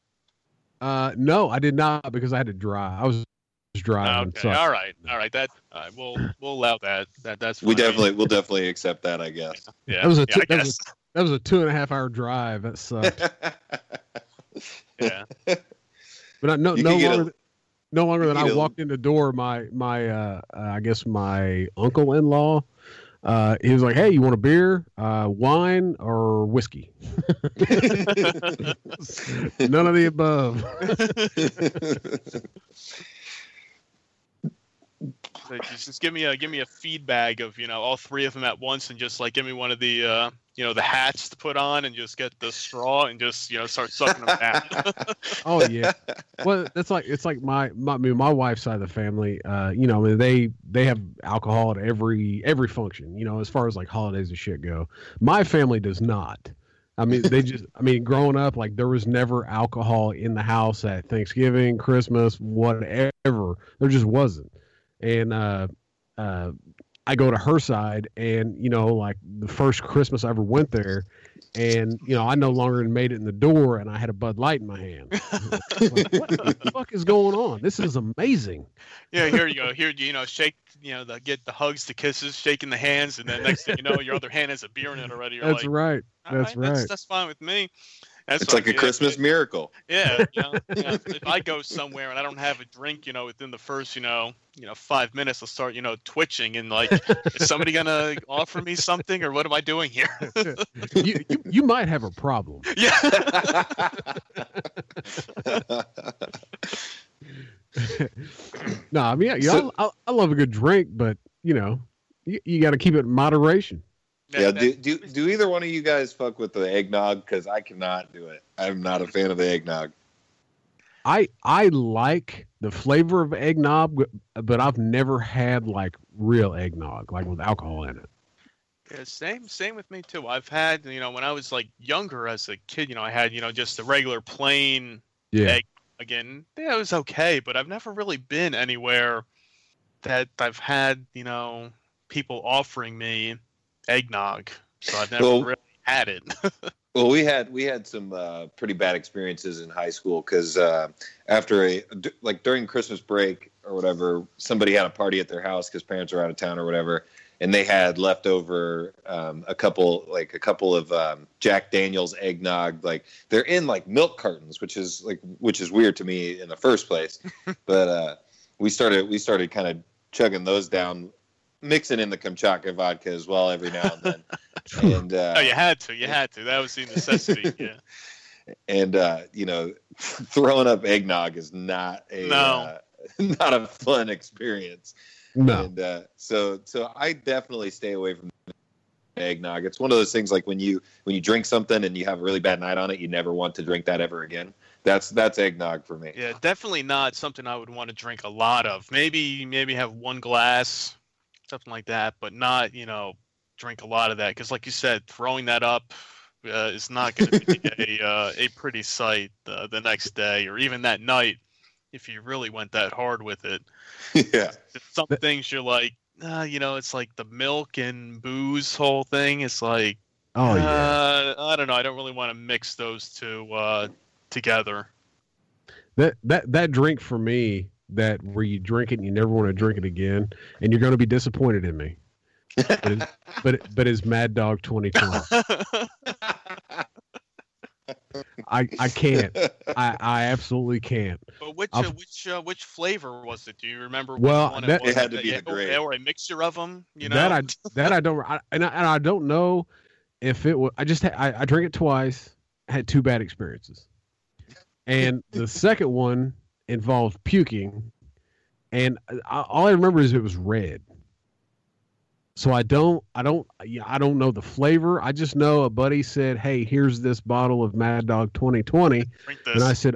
Uh, no, I did not because I had to drive. I was driving. okay, so all right, all right. That all right, we'll we'll allow that. That that's we definitely, we'll definitely accept that, I guess. Yeah, That was a two- I that was guess. that was a two and a half hour drive. That sucked. yeah. But I, no, You no can get a- longer, no longer than I get a- walked in the door, my my uh, uh, I guess my uncle in law, uh, he was like, "Hey, you want a beer, uh, wine, or whiskey?" None of the above. So just, just give me a give me a feed bag of you know all three of them at once, and just like give me one of the uh, you know the hats to put on, and just get the straw and just you know start sucking them down. Oh yeah. Well, that's like it's like my my I mean, my wife's side of the family. Uh, you know, I mean, they they have alcohol at every every function. You know, as far as like holidays and shit go. My family does not. I mean, they just. I mean, growing up, like there was never alcohol in the house at Thanksgiving, Christmas, whatever. There just wasn't. And uh, uh, I go to her side, and you know, like the first Christmas I ever went there, and you know, I no longer made it in the door, and I had a Bud Light in my hand. Like, what the fuck is going on? This is amazing. yeah, here you go. Here you know shake you know the get the hugs, the kisses, shaking the hands, and then next thing you know, your other hand has a beer in it already. You're That's like, right. That's right, That's, right. that's fine with me. That's it's like a yeah, Christmas yeah, miracle. Yeah, you know, you know, if I go somewhere and I don't have a drink, you know, within the first, you know, you know, five minutes, I'll start, you know, twitching and like, is somebody gonna offer me something or what am I doing here? you, you you might have a problem. yeah. no, I mean, yeah, So- I, I, I love a good drink, but you know, you, you got to keep it in moderation. Yeah. Do, do do either one of you guys fuck with the eggnog? Because I cannot do it. I'm not a fan of the eggnog. I I like the flavor of eggnog, but- but I've never had like real eggnog, like with alcohol in it. Yeah, same, same with me too. I've had, you know, when I was like younger as a kid, you know, I had, you know, just the regular plain Yeah, egg again. Yeah, it was okay, but I've never really been anywhere that I've had, you know, people offering me eggnog. So I've never Well- really had it. Well, we had we had some uh, pretty bad experiences in high school because uh, after a d- like during Christmas break or whatever, somebody had a party at their house because parents were out of town or whatever, and they had leftover um, a couple like a couple of um, Jack Daniel's eggnog. Like they're in like milk cartons, which is like which is weird to me in the first place. but uh, we started we started kind of chugging those down, mixing in the Kamchatka vodka as well every now and then. and uh, oh, you had to. You had to. That was the necessity. Yeah. and uh, you know, throwing up eggnog is not a No. uh, not a fun experience. no, And uh, so so I definitely stay away from eggnog. It's one of those things like when you when you drink something and you have a really bad night on it, you never want to drink that ever again. That's that's eggnog for me. Yeah, definitely not something I would want to drink a lot of. Maybe maybe have one glass, something like that, but not you know drink a lot of that because, like you said, throwing that up uh, is not going to be a uh, a pretty sight uh, the next day or even that night if you really went that hard with it. yeah. Some things you're like, uh, you know, it's like the milk and booze whole thing. It's like, oh yeah. uh, I don't know. I don't really want to mix those two uh, together. That that that drink for me, that where you drink it and you never want to drink it again, and you're going to be disappointed in me. But it's, but it- but it's Mad Dog 2020. I I can't. I I absolutely can't. But which uh, which uh, which flavor was it? Do you remember? Well, one that- it, was? It had to be you- the grape. or a mixture of them. You know, That I that I don't I, and I, and I don't know if it was. I just ha- I, I drank it twice. Had two bad experiences, and the second one involved puking, and I, all I remember is it was red. So I don't, I don't, yeah, I don't know the flavor. I just know a buddy said, "Hey, here's this bottle of Mad Dog 2020," and I said,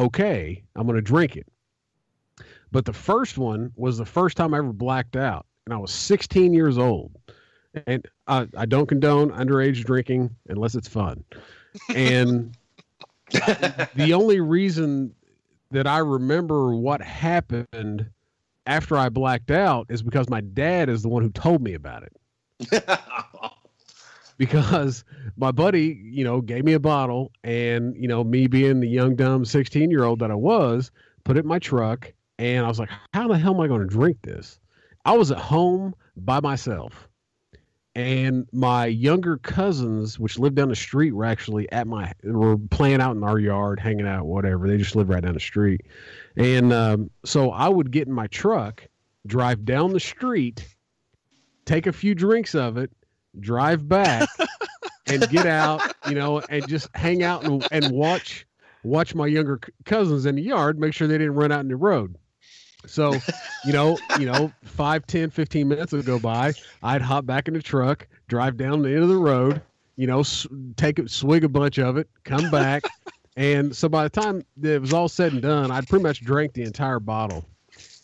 Okay, I'm going to drink it. But the first one was the first time I ever blacked out, and I was 16 years old. And I, I don't condone underage drinking unless it's fun. And the only reason that I remember what happened after I blacked out is because my dad is the one who told me about it. because my buddy, you know, gave me a bottle and, you know, me being the young, dumb 16 year old that I was, put it in my truck. And I was like, how the hell am I going to drink this? I was at home by myself. And my younger cousins, which lived down the street, were actually at my, were playing out in our yard, hanging out, whatever. They just lived right down the street. And um, so I would get in my truck, drive down the street, take a few drinks of it, drive back and get out, you know, and just hang out and, and watch watch my younger cousins in the yard, make sure they didn't run out in the road. So, you know, you know, five, 10, 15 minutes would go by. I'd hop back in the truck, drive down the end of the road, you know, s- take a swig a bunch of it, come back. and so by the time it was all said and done, I'd pretty much drank the entire bottle.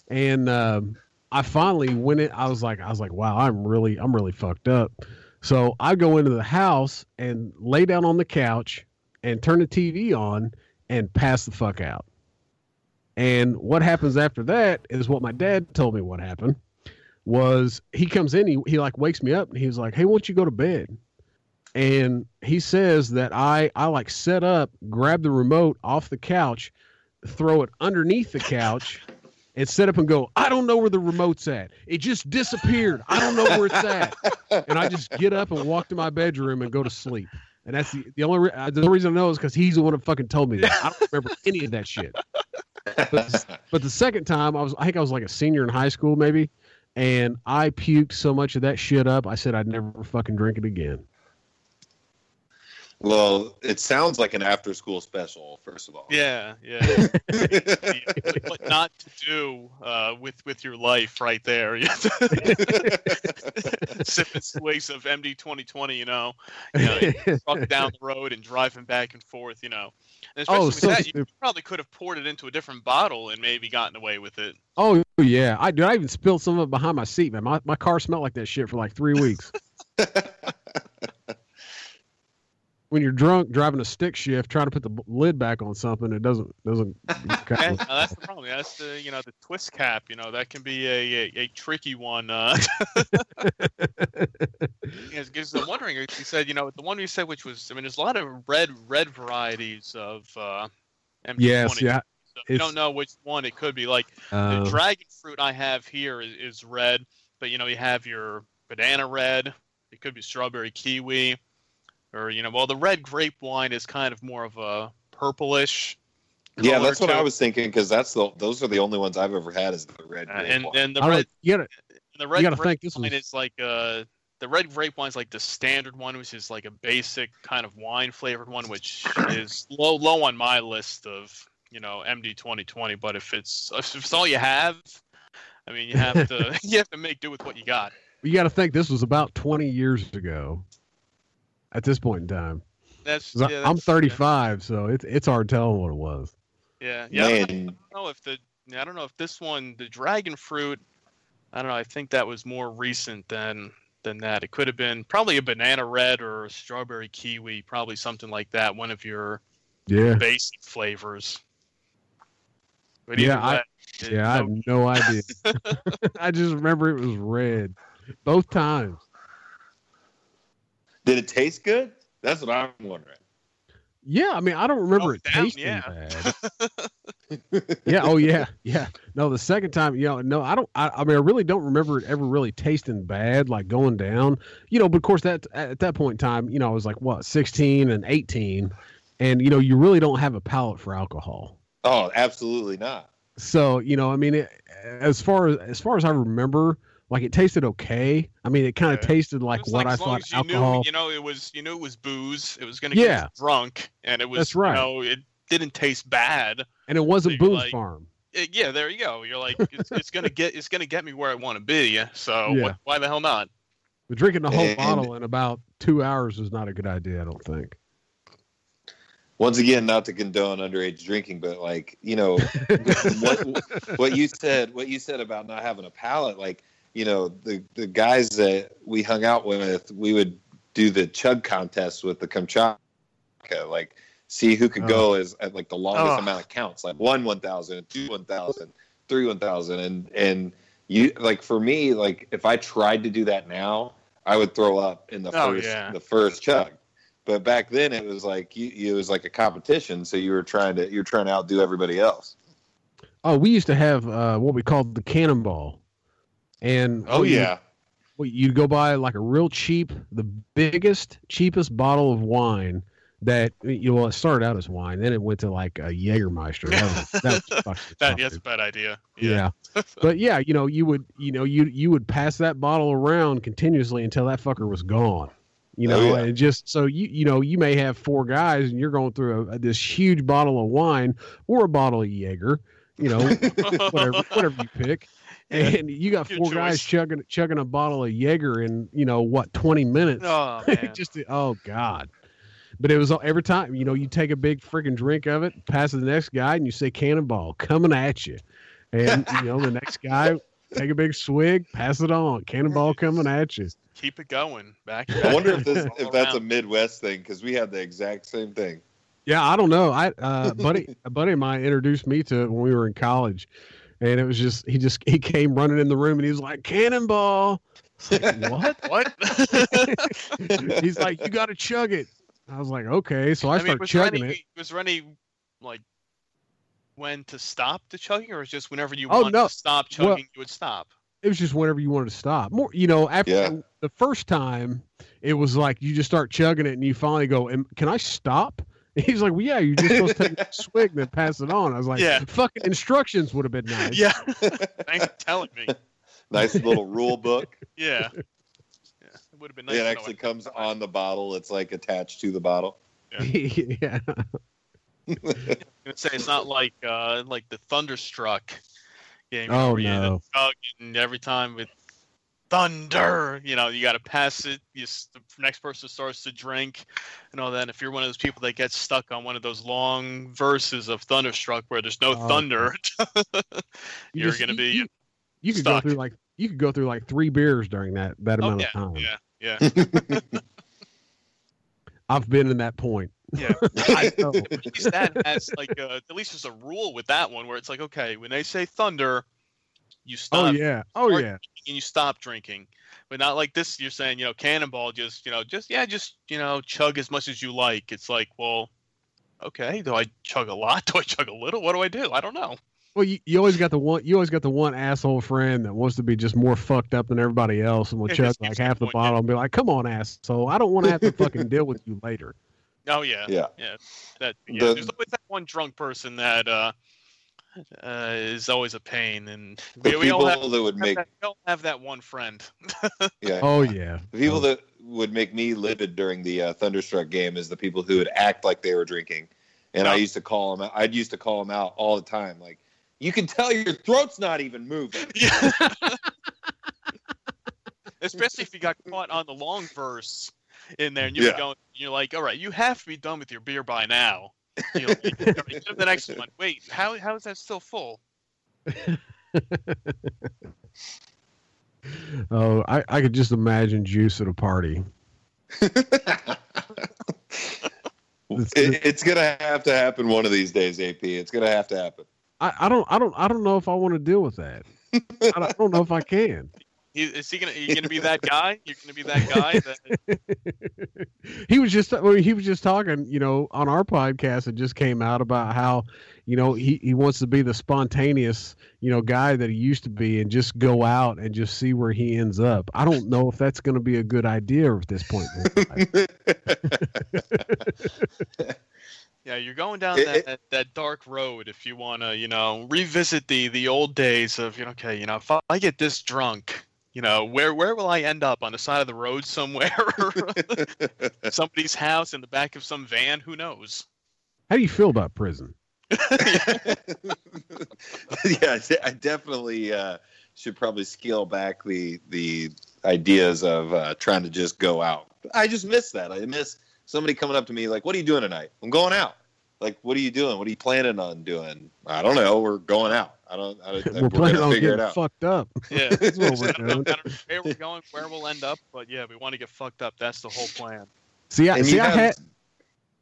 And um, I finally went it. I was like, I was like, wow, I'm really, I'm really fucked up. So I go into the house and lay down on the couch and turn the TV on and pass the fuck out. And what happens after that is what my dad told me what happened was he comes in, he, he like wakes me up and he's like, Hey, why don't you go to bed? And he says that I, I like set up, grab the remote off the couch, throw it underneath the couch and set up and go, I don't know where the remote's at. It just disappeared. I don't know where it's at. And I just get up and walk to my bedroom and go to sleep. And that's the, the only re- uh, the reason I know is because he's the one that fucking told me that. I don't remember any of that shit. But, but the second time, I was I think I was like a senior in high school maybe, and I puked so much of that shit up. I said I'd never fucking drink it again. Well, it sounds like an after school special, first of all. Yeah, yeah. what not to do uh, with with your life right there. Sipping swigs of MD 2020, you know, you know, truck down the road and driving back and forth, you know. And especially Oh, with so that, you probably could have poured it into a different bottle and maybe gotten away with it. oh yeah, I did. I even spilled some of it behind my seat, man. My my car smelled like that shit for like three weeks. When you're drunk driving a stick shift, trying to put the lid back on something, it doesn't doesn't. Yeah, no, that's the problem. That's the you know the twist cap. You know that can be a a, a tricky one. Uh, because I'm wondering. You said you know the one you said which was I mean there's a lot of red red varieties of uh, MD20. yes, yeah. So you don't know which one it could be. Like the Uh, dragon fruit I have here is, is red, but you know you have your banana red. It could be strawberry kiwi, or you know well the red grape wine is kind of more of a purplish. yeah, that's what I was thinking because that's the those are the only ones I've ever had is the red. Uh, and one. and the I red you gotta the red gotta grape think this wine was- is like uh the red grape wine is like the standard one, which is like a basic kind of wine flavored one, which is low low on my list of you know MD 2020. But if it's if it's all you have, I mean you have to you have to make do with what you got. you got to think this was about 20 years ago. At this point in time, That's 'Cause I- yeah, I'm that's- 35, so it's it's hard telling what it was. Yeah, yeah. I don't, know, I don't know if the I don't know if this one, the dragon fruit. I don't know. I think that was more recent than than that. It could have been probably a banana red or a strawberry kiwi, probably something like that. One of your Yeah. basic flavors. But Yeah, either I- way, it- Yeah, I have no idea. I just remember it was red both times. Did it taste good? That's what I'm wondering. Yeah, I mean, I don't remember Oh, it down, tasting yeah. bad. yeah. Oh, yeah. Yeah. No, the second time, you know, no, I don't. I, I mean, I really don't remember it ever really tasting bad, like going down. You know, but of course, that at that point in time, you know, I was like what, sixteen and eighteen, and you know, you really don't have a palate for alcohol. Oh, absolutely not. So you know, I mean, it, as far as as far as I remember, like it tasted okay. I mean, it kind of Yeah. tasted It like what as I long thought as you alcohol. Knew, you know, it was you knew it was booze. It was gonna Yeah. get you drunk, and it was That's right. You know, it didn't taste bad. and it wasn't so you're like- Farm. It- yeah, there you go. You're like, it's, it's gonna get it's gonna get me where I want to be. So Yeah. what, why the hell not? But drinking the whole And- bottle in about two hours is not a good idea. I don't think. Once again, not to condone underage drinking, but like you know, what what you said, what you said about not having a palate, like you know, the the guys that we hung out with, we would do the chug contest with the Kamchatka, like see who could go as at like the longest Oh. amount of counts, like one one thousand, two one thousand, three one thousand, and and you like for me, like if I tried to do that now, I would throw up in the Oh, first yeah. the first chug. But back then, it was like you, you, it was like a competition, so you were trying to you're trying to outdo everybody else. Oh, we used to have uh, what we called the cannonball, and Oh you- yeah, you'd go buy like a real cheap, the biggest, cheapest bottle of wine that you know. Well, it started out as wine, then it went to like a Jägermeister. That was, that was That, a bad idea. yeah. but yeah, you know, you would, you know, you you would pass that bottle around continuously until that fucker was gone. You Oh, know, yeah. and just so you you know, you may have four guys and you're going through a, this huge bottle of wine or a bottle of Jaeger, you know, whatever whatever you pick. And you got Good four guys chugging chugging a bottle of Jaeger in you know what twenty minutes. Oh man. just to- oh god. But it was all- every time you know you take a big freaking drink of it, pass it to the next guy, and you say "Cannonball coming at you," and you know the next guy take a big swig, pass it on, "Cannonball coming at you." Keep it going. Back. I wonder if this if that's a. Midwest thing because we had the exact same thing. Yeah, I don't know. I uh, buddy, a buddy of mine introduced me to it when we were in college, and it was just he just he came running in the room and he was like "Cannonball." Like, what? What? He's like, "You got to chug it." I was like, "Okay," so I, I mean, start was chugging any, it. was there any like when to stop the chugging, or is just whenever you Oh, wanted no. to stop Well- chugging, you would stop? it was just whenever you wanted to stop. More, you know, after Yeah. the first time, it was like you just start chugging it, and you finally go, "Am- "Can I stop?" He's like, "Well, yeah, you're just supposed to take a swig and then pass it on." I was like, Yeah. fucking instructions would have been nice." Yeah. Thanks for telling me. Nice little rule book. Yeah. Yeah. It would have been nice. it actually it. comes on the bottle. It's like attached to the bottle. yeah. I'm gonna say it's not like uh like the Thunderstruck game. Oh, where you hit no. and every time with thunder, you know, you got to pass it. You, the next person starts to drink, and all that. And if you're one of those people that gets stuck on one of those long verses of Thunderstruck where there's no Oh, thunder, You you're just- gonna be You, you could stuck. go through like you could go through like three beers during that that oh amount yeah, of time. yeah, yeah, I've been in that point. yeah. I at least that has like a, at least there's a rule with that one where it's like okay when they say thunder you stop oh yeah. Oh yeah. and you stop drinking but not like this you're saying you know cannonball just you know just yeah just you know chug as much as you like it's like well okay do i chug a lot do i chug a little what do i do i don't know Well, you, you always got the one. You always got the one asshole friend that wants to be just more fucked up than everybody else, and will Yeah, chug like half the going, bottle and be like, "Come on, asshole! I don't want to have to fucking deal with you later." oh yeah Yeah. that yeah The- there's always that one drunk person that uh uh, is always a pain, and The we, we all people have, that would make that, we all have that one friend. yeah. Oh yeah. The people that would make me livid during the uh, Thunderstruck game is the people who would act like they were drinking, and I used to call them. out. I'd used to call them out all the time. Like, you can tell your throat's not even moving. Yeah. Especially if you got caught on the long verse in there and you're Yeah. going you're like, all right, you have to be done with your beer by now. You know, you get him the next one. Wait, how how is that still full? Oh, I, I could just imagine Juice at a party. It, it's gonna have to happen one of these days, AP. It's gonna have to happen. I, I don't I don't I don't know if I want to deal with that. I don't, I don't know if I can. He, is he gonna? Are you gonna be that guy? You're gonna be that guy that he was just well, he was just talking, you know, on our podcast. It just came out about how, you know, he, he wants to be the spontaneous, you know, guy that he used to be and just go out and just see where he ends up. I don't know if that's going to be a good idea at this point. in. Yeah, you're going down It- that, it- that, that dark road if you want to, you know, revisit the the old days of, you know, okay, you know, if I get this drunk, you know, where where will I end up on the side of the road somewhere, somebody's house in the back of some van? Who knows? How do you feel about prison? yeah, I definitely uh, should probably scale back the the ideas of uh, trying to just go out. I just miss that. I miss somebody coming up to me like, "What are you doing tonight?" I'm going out. Like, what are you doing? What are you planning on doing? I don't know. We're going out. I don't. I, don't- We're planning on figure it getting out. fucked up. Yeah. That's what we're know doing. I don't where we're going, where we'll end up, but yeah, we want to get fucked up. That's the whole plan. See, I, And see, you I have- had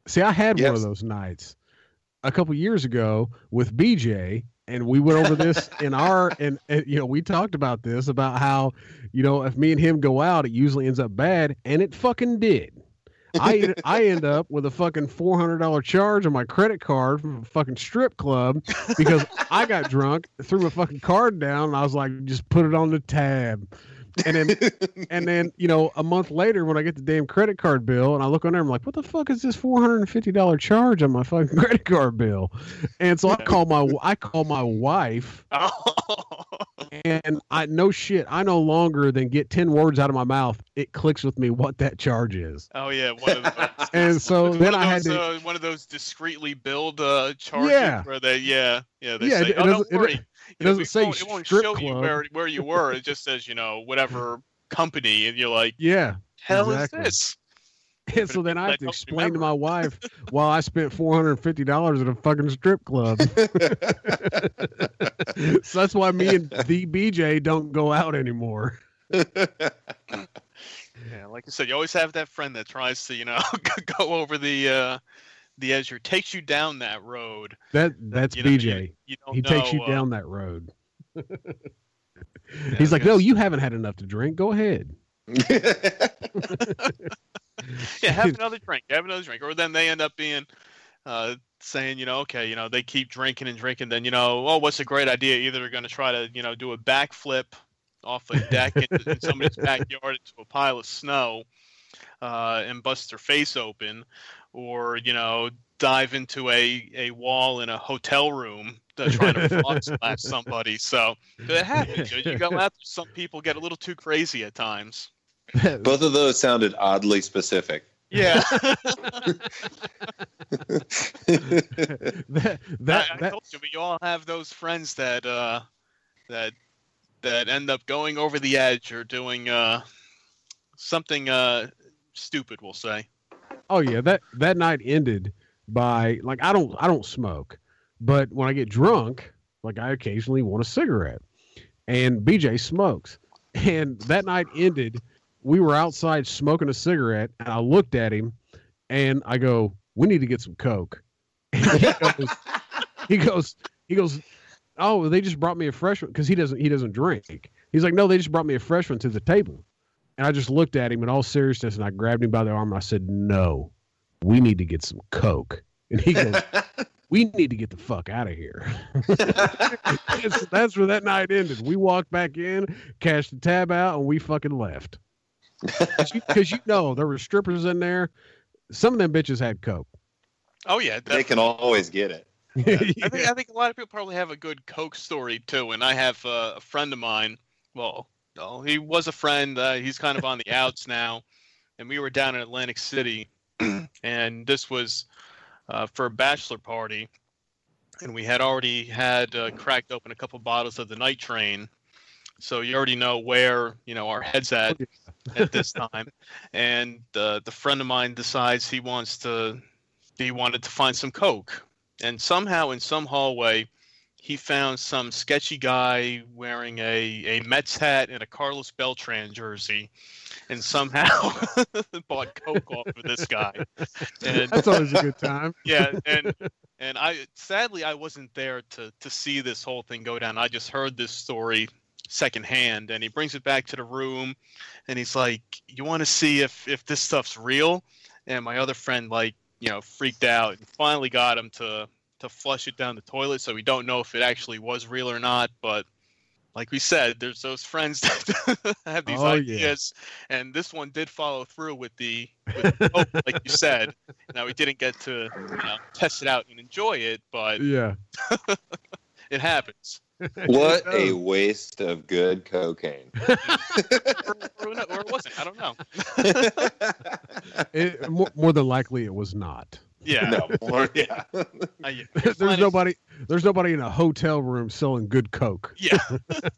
see, I had one of those nights a couple years ago with BJ, and we went over this in our and, and you know we talked about this about how you know if me and him go out, it usually ends up bad, and it fucking did. I I end up with a fucking four hundred dollar charge on my credit card from a fucking strip club because I got drunk, threw my fucking card down, and I was like, just put it on the tab. And then and then, you know, a month later when I get the damn credit card bill and I look on there, I'm like, what the fuck is this four hundred and fifty dollar charge on my fucking credit card bill? And so I call my I call my wife Oh, and I no shit, I no longer than get ten words out of my mouth. It clicks with me what that charge is. oh yeah, one of those. And so then of I had to uh, one of those discreetly billed uh, charges Yeah. where they yeah yeah they Yeah, say oh don't doesn't- it- worry it doesn't it say won't, it won't strip show you where where you were it just says you know whatever company and you're like Yeah. hell Exactly. is this And so then I have to explain to my wife while I spent four hundred and fifty dollars at a fucking strip club. so that's why me and the BJ don't go out anymore. yeah like I said you always have that friend that tries to you know go over the uh the edge or takes you down that road That that's You know, BJ. you don't he takes you uh, down that road. yeah, He's like, no, you haven't had enough to drink. Go ahead. yeah, have another drink, have another drink, or then they end up being uh, saying, you know, okay, you know, they keep drinking and drinking, then you know, oh, what's a great idea? Either they're going to try to, you know, do a backflip off a deck into, in somebody's backyard into a pile of snow uh, and bust their face open, or you know, dive into a a wall in a hotel room. to try to frog splash somebody, so it happens. You, you go out. Some people get a little too crazy at times. Both of those sounded oddly specific. Yeah, that that, I, I that told you, we all have those friends that uh, that that end up going over the edge or doing uh, something uh, stupid. We'll say. Oh yeah, that that night ended by like I don't I don't smoke, but when I get drunk, like I occasionally want a cigarette, and BJ smokes, and that night ended. We were outside smoking a cigarette, and I looked at him, and I go, "We need to get some coke." He goes, he goes, he goes, "Oh, they just brought me a fresh one because he doesn't he doesn't drink." He's like, "No, they just brought me a fresh one to the table." And I just looked at him in all seriousness, and I grabbed him by the arm and I said, "No, we need to get some coke." And he goes, "We need to get the fuck out of here." And that's where that night ended. We walked back in, cashed the tab out, and we fucking left. Because you, know there were strippers in there. Some of them bitches had coke. Oh yeah, they can always get it. I think I think a lot of people probably have a good Coke story too. And I have uh, a friend of mine. Well, no, he was a friend. Uh, he's kind of on the outs now. And we were down in Atlantic City, and this was uh, for a bachelor party. And we had already had uh, cracked open a couple bottles of the night train, so you already know where you know our heads at at this time. And uh, the friend of mine decides he wants to he wanted to find some coke, and somehow in some hallway, he found some sketchy guy wearing a a Mets hat and a Carlos Beltran jersey, and somehow bought coke off of this guy. And That's always a good time. yeah, and and I sadly I wasn't there to to see this whole thing go down. I just heard this story secondhand, and he brings it back to the room, and he's like, "You want to see if if this stuff's real?" And my other friend like you know freaked out and finally got him to to flush it down the toilet. So we don't know if it actually was real or not, but. Like we said, there's those friends that have these Oh, yeah. ideas, and this one did follow through with the, with the hope, like you said. Now we didn't get to you know, test it out and enjoy it, but Yeah. it happens. What a waste of good cocaine. or, or, or it wasn't. I don't know. It, more, more than likely, it was not. Yeah. no, more, yeah. I- yeah, there's plenty- nobody. There's nobody in a hotel room selling good coke. Yeah.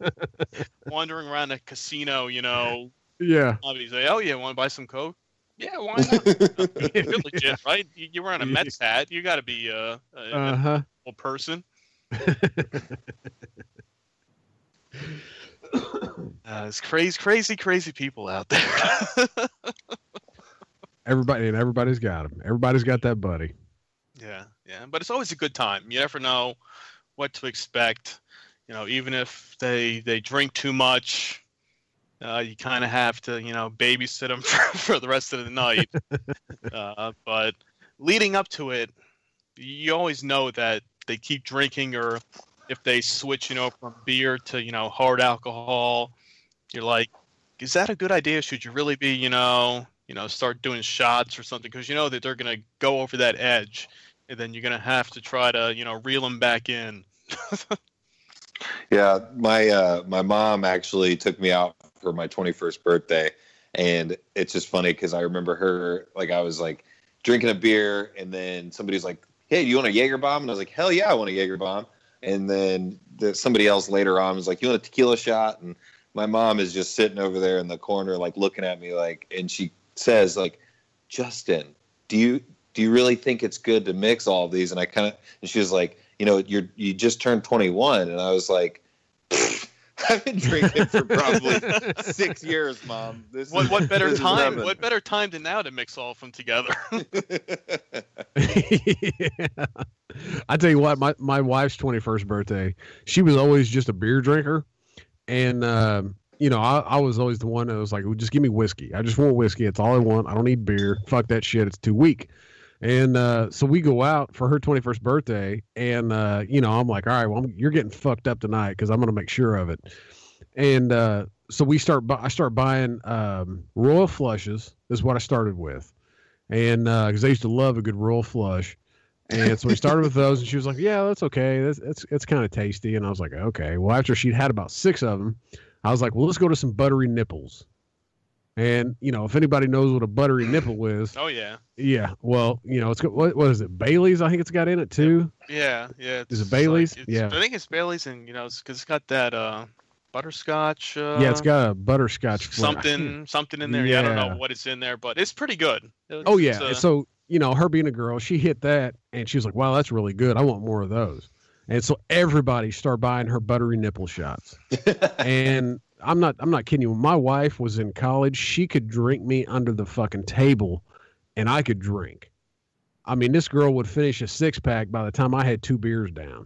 Wandering around a casino, you know, Yeah. obviously, oh yeah, want to buy some coke? Yeah, why not? You're legit, right? You- You're wearing a Mets hat. You got to be uh, a, a Uh huh. normal person. Uh, it's crazy, crazy, crazy people out there. Everybody and everybody's got them. Everybody's got that buddy. Yeah, yeah, but it's always a good time. You never know what to expect. You know, even if they they drink too much, uh, you kind of have to you know babysit them for, for the rest of the night. uh, but leading up to it, you always know that they keep drinking, or if they switch, you know, from beer to you know hard alcohol, you're like, is that a good idea? Should you really be, you know, you know, start doing shots or something? Because you know that they're gonna go over that edge, and then you're gonna have to try to, you know, reel them back in. Yeah, my uh, my mom actually took me out for my 21st birthday, and it's just funny because I remember her like I was like drinking a beer, and then somebody's like, "Hey, do you want a Jaeger bomb?" And I was like, "Hell yeah, I want a Jaeger bomb." And then the, somebody else later on was like, "You want a tequila shot?" And my mom is just sitting over there in the corner, like looking at me, like, and she says, "Like, Justin, do you do you really think it's good to mix all of these?" And I kind of, and she was like, "You know, you're you just turned 21," and I was like. I've been drinking for probably six years, Mom. This What is- what better this time? nothing. What better time than now to mix all of them together? yeah. I tell you what, my, my wife's 21st birthday, she was always just a beer drinker. And, um, you know, I, I was always the one that was like, well, just give me whiskey. I just want whiskey. It's all I want. I don't need beer. Fuck that shit. It's too weak. And uh, so we go out for her 21st birthday. And, uh, you know, I'm like, all right, well, I'm, you're getting fucked up tonight because I'm going to make sure of it. And uh, so we start, bu- I start buying um, Royal Flushes, is what I started with and because I used to love a good royal flush. And so we started with those, and she was like, "Yeah, that's okay. That's it's it's kind of tasty." And I was like, "Okay." Well, after she'd had about six of them, I was like, "Well, let's go to some buttery nipples." And you know, if anybody knows what a buttery nipple is, oh yeah, yeah. Well, you know, it's got what what is it? Bailey's, I think it's got in it too. yeah, yeah. Is it it's Bailey's? it's- Yeah. I think it's Bailey's, and you know, it's because it's got that uh, butterscotch. Uh, yeah, it's got a butterscotch flavor. Something something in there. Yeah. I don't know what it's in there, but it's pretty good. It's- Oh yeah. it's, uh, so you know, her being a girl, she hit that, and she was like, "Wow, that's really good. I want more of those." And so everybody started buying her buttery nipple shots. and I'm not, I'm not kidding you. When my wife was in college, she could drink me under the fucking table, and I could drink. I mean, this girl would finish a six pack by the time I had two beers down.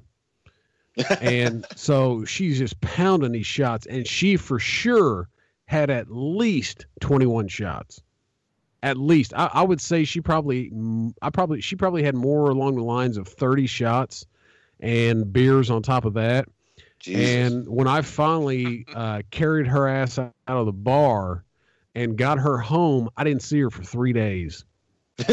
and so she's just pounding these shots, and she for sure had at least 21 shots at least I, I would say she probably i probably she probably had more along the lines of 30 shots and beers on top of that Jesus. and when i finally uh, carried her ass out of the bar and got her home i didn't see her for three days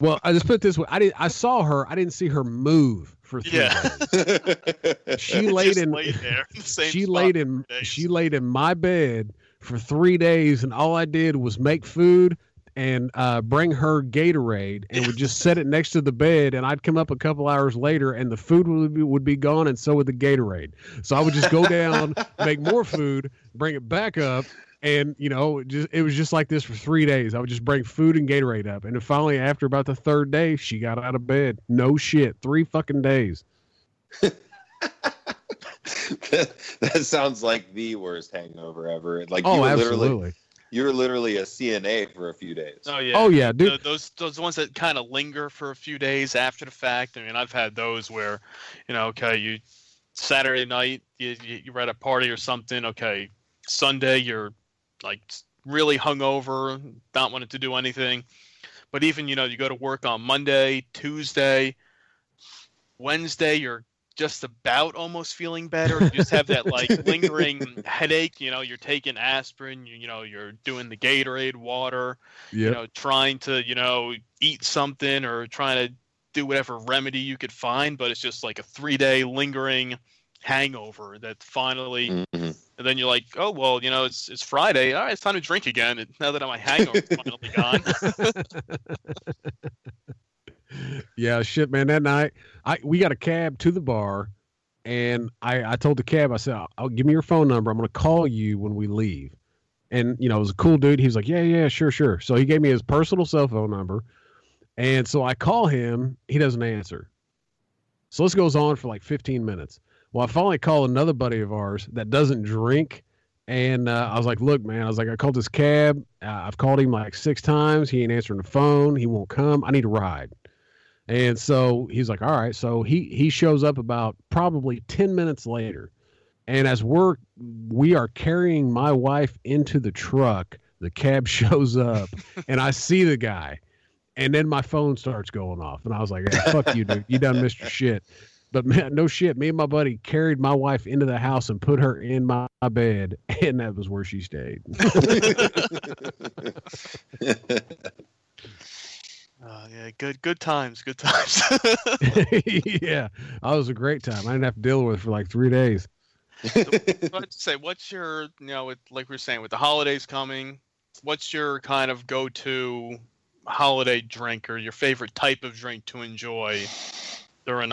well i just put it this way i didn't i saw her i didn't see her move for three Yeah. days she laid in laid there in the same she laid in she laid in my bed for three days and all i did was make food and uh, bring her gatorade and would just set it next to the bed and i'd come up a couple hours later and the food would be, would be gone and so would the gatorade so i would just go down make more food bring it back up and you know, it just it was just like this for three days. I would just bring food and Gatorade up, and then finally, after about the third day, she got out of bed. No shit, three fucking days. that sounds like the worst hangover ever. Like you Oh, literally absolutely. You were literally a CNA for a few days. Oh yeah. Oh yeah, dude. Th- those those ones that kind of linger for a few days after the fact. I mean, I've had those where, you know, okay, you Saturday night you you- you're at a party or something. Okay, Sunday you're like really hungover, not wanting to do anything. But even you know, you go to work on Monday, Tuesday, Wednesday, you're just about almost feeling better. You just have that like lingering headache. You know, you're taking aspirin. You, you know, you're doing the Gatorade water you know, trying to, you know, eat something or trying to do whatever remedy you could find, but it's just like a three day lingering hangover that finally Mhm. and then you're like, Oh well, you know, it's it's Friday. All right, it's time to drink again. And now that my hangover's finally gone. yeah, shit, man. That night, I we got a cab to the bar, and I I told the cab, I said, "I'll, I'll give me your phone number. I'm gonna call you when we leave." And you know, it was a cool dude. He was like, "Yeah, yeah, sure, sure." So he gave me his personal cell phone number, and so I call him. He doesn't answer. So this goes on for like 15 minutes. Well, I finally call another buddy of ours that doesn't drink. And uh, I was like, look, man, I was like, I called this cab. Uh, I've called him like six times. He ain't answering the phone. He won't come. I need a ride. And so he's like, all right. So he he shows up about probably 10 minutes later. And as we're we are carrying my wife into the truck, the cab shows up and I see the guy. And then my phone starts going off. And I was like, yeah, fuck you, dude. You done missed your shit. But man, no shit. Me and my buddy carried my wife into the house and put her in my, my bed, and that was where she stayed. uh, yeah, good good times, good times. yeah, that was a great time. I didn't have to deal with it for like three days. I'd say, what's your, you know, with, like we are saying, with the holidays coming, what's your kind of go-to holiday drink or your favorite type of drink to enjoy during?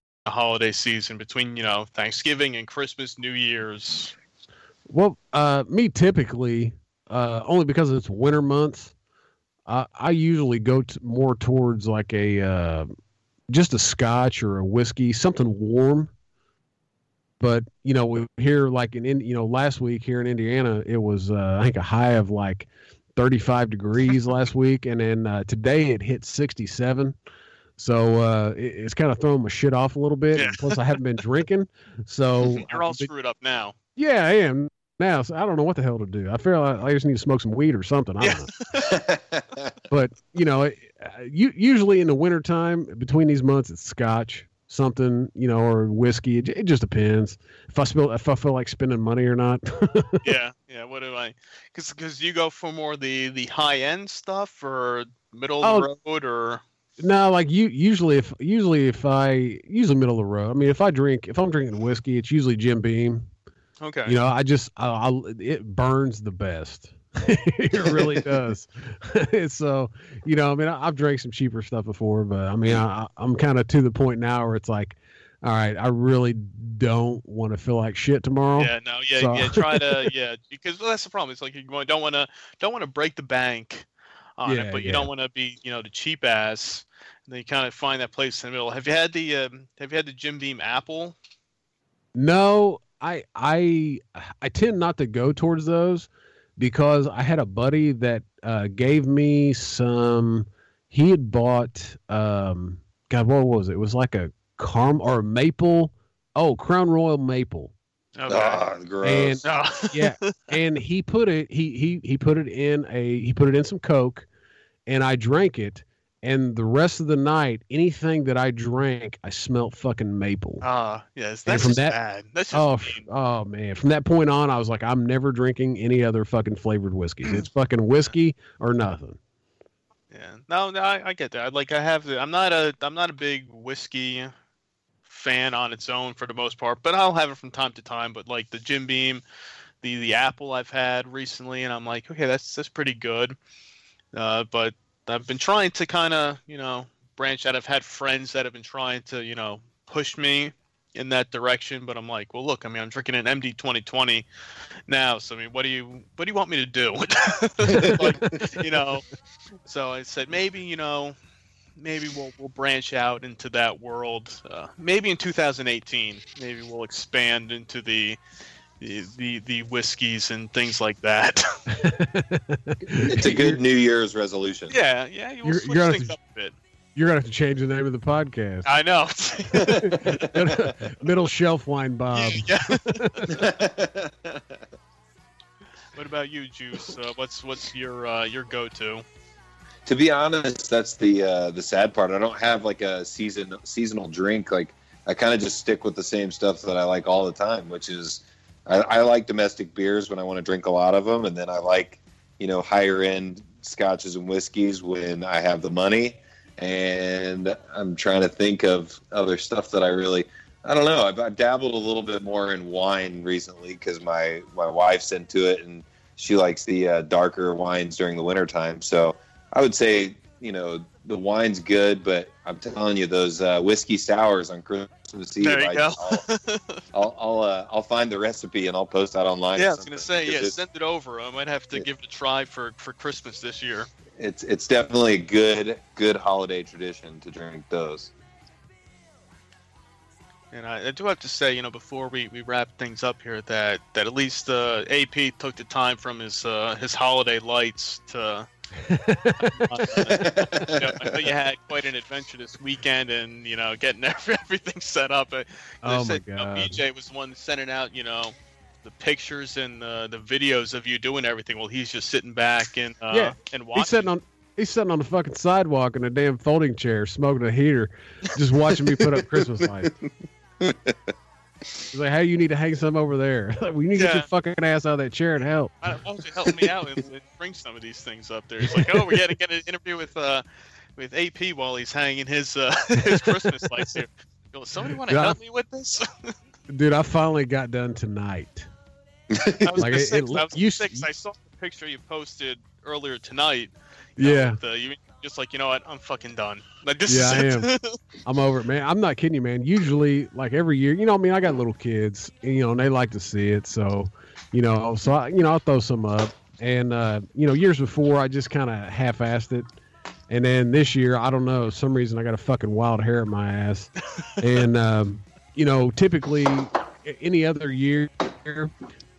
The holiday season between you know Thanksgiving and Christmas, New Year's. Well, uh, me typically, uh, only because it's winter months, I, I usually go more towards like a uh, just a scotch or a whiskey, something warm. But you know, here like in, in you know last week here in Indiana, it was uh, I think a high of like 35 degrees last week, and then uh, today it hit 67. So uh, it, it's kind of throwing my shit off a little bit. Yeah. Plus, I haven't been drinking, so You're all been- screwed up now. yeah, I am. now, so I don't know what the hell to do. I feel like I just need to smoke some weed or something. I don't know. But you know, it, uh, you, usually in the wintertime between these months, it's scotch, something, you know, or whiskey. It, it just depends if I spill, if I feel like spending money or not. yeah, yeah. What do I? Because because you go for more the the high end stuff or middle of the Oh. road or no, like you usually if usually if I usually middle of the road. I mean, if I drink, if I'm drinking whiskey, it's usually Jim Beam. okay. You know, I just I, I it burns the best. it really does. so, you know, I mean, I, I've drank some cheaper stuff before, but I mean, I, I'm kind of to the point now where it's like, all right, I really don't want to feel like shit tomorrow. Yeah, no, yeah, So- yeah. Try to, yeah, because well, that's the problem. It's like you don't want to, don't want to break the bank on Yeah, it, but you yeah. don't want to be, you know, the cheap ass. And then you kind of find that place in the middle. Have you had the, um, have you had the Jim Beam apple? No, I I I tend not to go towards those because I had a buddy that uh, gave me some. He had bought um God, what was it? It was like a caram or a maple. Oh, Crown Royal maple. Okay. Ah, gross. No. Yeah, and he put it. He he he put it in a. He put it in some Coke, and I drank it. And the rest of the night, anything that I drank, I smelt fucking maple. Ah, yes, And that's from that- bad. That's just Oh, mean. oh man! From that point on, I was like, I'm never drinking any other fucking flavored whiskeys. It's fucking whiskey or nothing. Yeah. No, no, I, I get that. Like I have, the, I'm not a, I'm not a big whiskey fan on its own for the most part, but I'll have it from time to time. But like the Jim Beam, the the apple I've had recently, and I'm like, okay, that's that's pretty good. Uh, but I've been trying to kind of, you know, branch out. I've had friends that have been trying to, you know, push me in that direction, but I'm like, well, look, I mean, I'm drinking an MD 2020 now, so I mean, what do you, what do you want me to do? like, you know, so I said maybe you know, maybe we'll we'll branch out into that world. Uh, maybe in 2018, maybe we'll expand into the the the, the whiskeys and things like that. It's a good New Year's resolution. yeah, yeah, you will You're- switch you're gonna things have up a bit. You're gonna have to change the name of the podcast. I know. Middle Shelf Wine Bob. yeah. What about you, Juice? Uh, what's what's your uh, your go-to? to be honest, that's the uh, the sad part. I don't have like a season seasonal drink. Like I kind of just stick with the same stuff that I like all the time, which is I, I like domestic beers when I want to drink a lot of them, and then I like you know higher end scotches and whiskeys when I have the money. And I'm trying to think of other stuff that I really. I don't know. I've, I've dabbled a little bit more in wine recently because my my wife's into it and she likes the uh, darker wines during the wintertime. So I would say, you know, the wine's good, but I'm telling you, those uh, whiskey sours on Christmas Eve, There you I, go. I'll I'll I'll, uh, I'll find the recipe and I'll post that online. yeah, I was gonna say, yeah, send it over. I might have to Yeah. give it a try for for Christmas this year. it's it's definitely a good good holiday tradition to drink those. And I, I do have to say, you know, before we, we wrap things up here, that that at least uh, AP took the time from his uh, his holiday lights to. You know, I know you had quite an adventure this weekend, and you know, getting everything set up. Uh, Oh my said, you know, God. BJ was the one sending out, you know, the pictures and uh, the videos of you doing everything. Well, he's just sitting back and uh, Yeah, and watching. He's sitting on he's sitting on the fucking sidewalk in a damn folding chair, smoking a heater, just watching me put up Christmas lights. He's like, "Hey, you need to hang some over there. we need to get your fucking ass out of that chair and help." Why don't you help me out and, and bring some of these things up there? He's like, oh, we got to get an interview with uh, with AP while he's hanging his uh, his Christmas lights here. Somebody want to Yeah. help me with this? Dude, I finally got done tonight. I was Like, gonna it- say, I was you 'cause I saw the picture you posted earlier tonight. you know, Yeah, the- you just like, you know what? I'm fucking done. Like this Yeah, I is it. I'm over it, man. I'm not kidding you, man. Usually, like every year, you know, I mean, I got little kids, and, you know, and they like to see it. So, you know, so I, you know, I'll throw some up. And uh, you know, years before, I just kind of half-assed it, and then this year, I don't know, some reason I got a fucking wild hair in my ass, and um, you know, typically, any other year,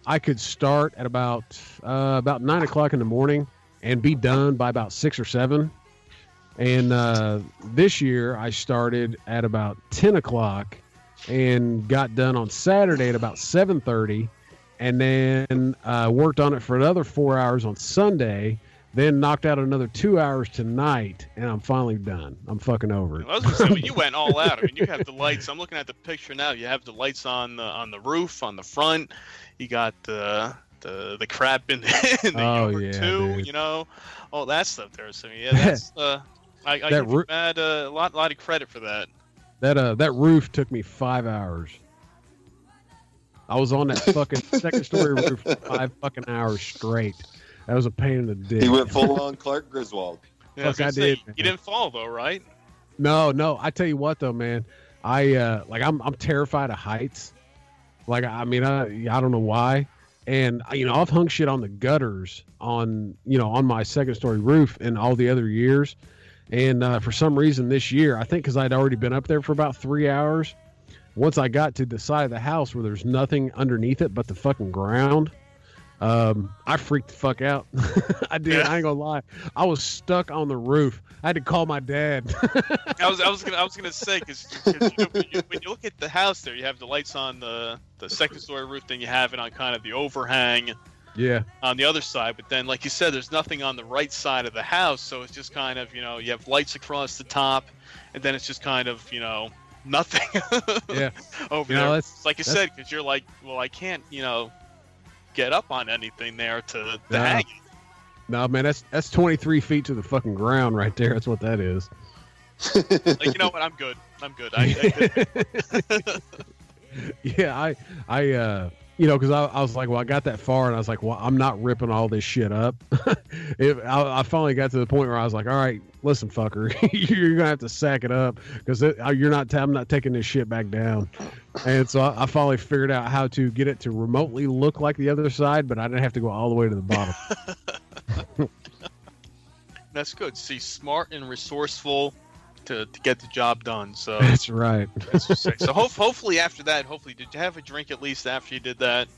I could start at about uh, about nine o'clock in the morning and be done by about six or seven. And uh, this year I started at about 10 o'clock and got done on Saturday at about 7:30, and then uh, worked on it for another four hours on Sunday. Then knocked out another two hours tonight, and I'm finally done. I'm fucking over it. I was gonna say, well, you went all out. I mean, you have the lights. I'm looking at the picture now. You have the lights on the on the roof, on the front. You got the the the crap in, in the Oh, yeah, too. dude. You know, all that stuff there. So yeah, that's uh, I, I That give you uh, a lot lot of credit for that. That uh, that roof took me five hours. I was on that fucking second story roof for five fucking hours straight. That was a pain in the dick. He went full on Clark Griswold. Yeah, Fuck, I gonna say, did, man. You didn't fall though, right? No, no. I tell you what though, man. I uh like I'm I'm terrified of heights. Like I mean I I don't know why. And you know, I've hung shit on the gutters on you know on my second story roof in all the other years. And uh, for some reason this year, I think because I'd already been up there for about three hours. Once I got to the side of the house where there's nothing underneath it but the fucking ground, um, I freaked the fuck out. I did. Yeah. I ain't gonna lie. I was stuck on the roof. I had to call my dad. I was I was gonna I was gonna say because you know, when, you, when you look at the house there, you have the lights on the the second story roof, then you have it on kind of the overhang yeah. on the other side. But then, like you said, there's nothing on the right side of the house, so it's just kind of you know you have lights across the top, and then it's just kind of you know nothing. Yeah. over You know, there. that's- like you that's- said, because you're like, well, I can't you know get up on anything there to, to No. hang. it. No, man, that's that's 23 feet to the fucking ground right there. That's what that is. Like you know what? I'm good. I'm good. I, I, yeah, I, I, uh, you know, because I, I was like, well, I got that far, and I was like, well, I'm not ripping all this shit up. I, I finally got to the point where I was like, all right, listen, fucker, you're gonna have to sack it up because you're not. I'm not taking this shit back down. And so I, I finally figured out how to get it to remotely look like the other side, but I didn't have to go all the way to the bottom. that's good. See, smart and resourceful to, to get the job done. So That's right. That's. So hope, hopefully after that, hopefully, did you have a drink at least after you did that?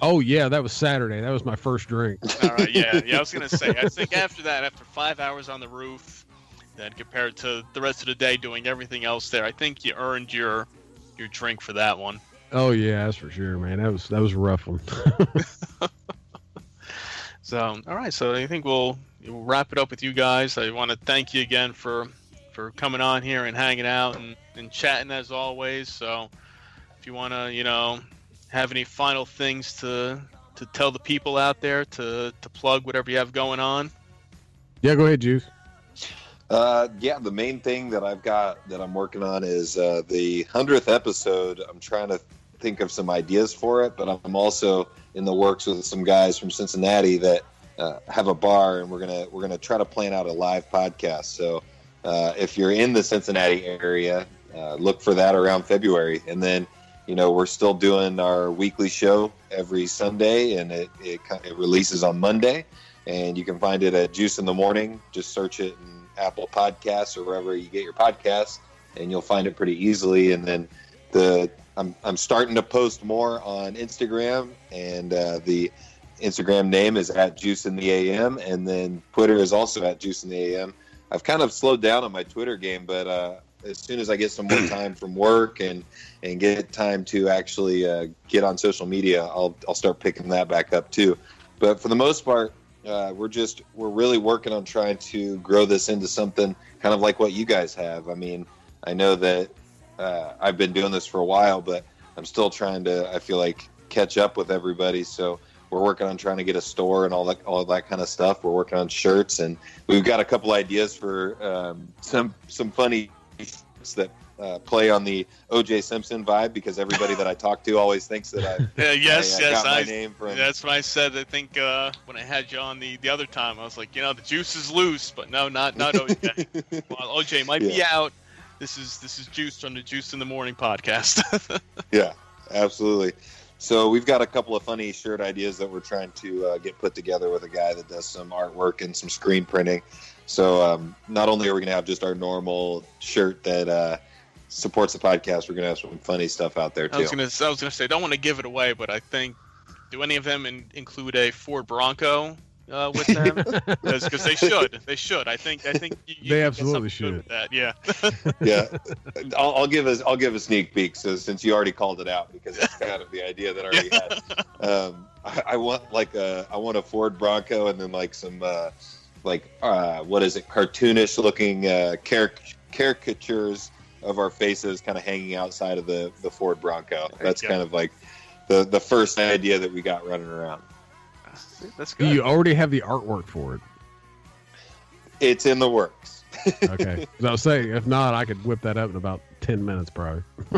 Oh yeah, that was Saturday. That was my first drink. All right, yeah, yeah. I was gonna say, I think after that, after five hours on the roof, then compared to the rest of the day doing everything else there, I think you earned your your drink for that one. Oh yeah, that's for sure, man. That was that was a rough one. So, all right, so I think we'll, we'll wrap it up with you guys. I want to thank you again for for coming on here and hanging out and, and chatting as always. So, if you want to, you know, have any final things to to tell the people out there to to plug whatever you have going on. yeah, go ahead, Juice. Uh, yeah, the main thing that I've got that I'm working on is uh, the hundredth episode. I'm trying to think of some ideas for it, but I'm also in the works with some guys from Cincinnati that uh, have a bar, and we're gonna we're gonna try to plan out a live podcast. So uh, if you're in the Cincinnati area, uh, look for that around February, and then you know we're still doing our weekly show every Sunday, and it it, it releases on Monday, and you can find it at Juice in the Morning. Just search it in Apple Podcasts or wherever you get your podcasts, and you'll find it pretty easily. And then the I'm I'm starting to post more on Instagram, and uh, the Instagram name is at Juice in the AM, and then Twitter is also at Juice in the AM. I've kind of slowed down on my Twitter game, but uh, as soon as I get some more time from work and and get time to actually uh, get on social media, I'll I'll start picking that back up too. But for the most part, uh, we're just we're really working on trying to grow this into something kind of like what you guys have. I mean, I know that uh, I've been doing this for a while, but I'm still trying to. I feel like catch up with everybody. So we're working on trying to get a store and all that all that kind of stuff. We're working on shirts, and we've got a couple ideas for um, some some funny that uh, play on the O.J. Simpson vibe because everybody that I talk to always thinks that I. Yeah, yes, I, uh, yes, I. name from. That's what I said. I think uh, when I had you on the, the other time, I was like, you know, the juice is loose, but no, not not OJ. well, OJ might be out. This is this is Juice from the Juice in the Morning podcast. Yeah, absolutely. So we've got a couple of funny shirt ideas that we're trying to uh, get put together with a guy that does some artwork and some screen printing. So um, not only are we going to have just our normal shirt that uh, supports the podcast, we're going to have some funny stuff out there too. I was gonna say, don't want to give it away, but I think do any of them in, include a Ford Bronco uh, with them because they should. They should. I think. I think you, you They absolutely something good should. with That. Yeah. yeah, I'll, I'll give us I'll give a sneak peek. So since you already called it out, because that's kind of the idea that I already had. Um, I, I want like a I want a Ford Bronco and then like some uh, like uh, what is it cartoonish looking uh, caric- caricatures of our faces kind of hanging outside of the the Ford Bronco. That's Yeah. kind of like the the first idea that we got running around. That's Do good. you already have the artwork for it? It's in the works. Okay. 'Cause I was saying, if not, I could whip that up in about ten minutes, probably.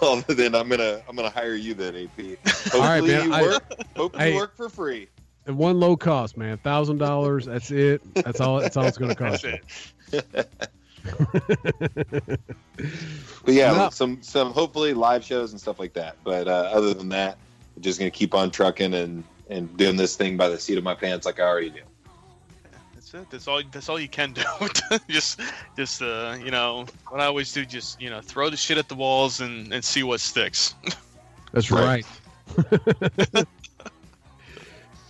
well, then I'm gonna I'm gonna hire you then, AP. Hopefully right, man, you I- work. Hopefully Hey. you work for free. And one low cost, man, thousand dollars. That's it. That's all. That's all it's going to cost. you. it. But yeah, No. some some hopefully live shows and stuff like that. But uh, other than that, we're just gonna keep on trucking and and doing this thing by the seat of my pants like I already do. That's it. That's all. That's all you can do. just, just uh, you know, what I always do, just you know, throw the shit at the walls and and see what sticks. That's Right. right.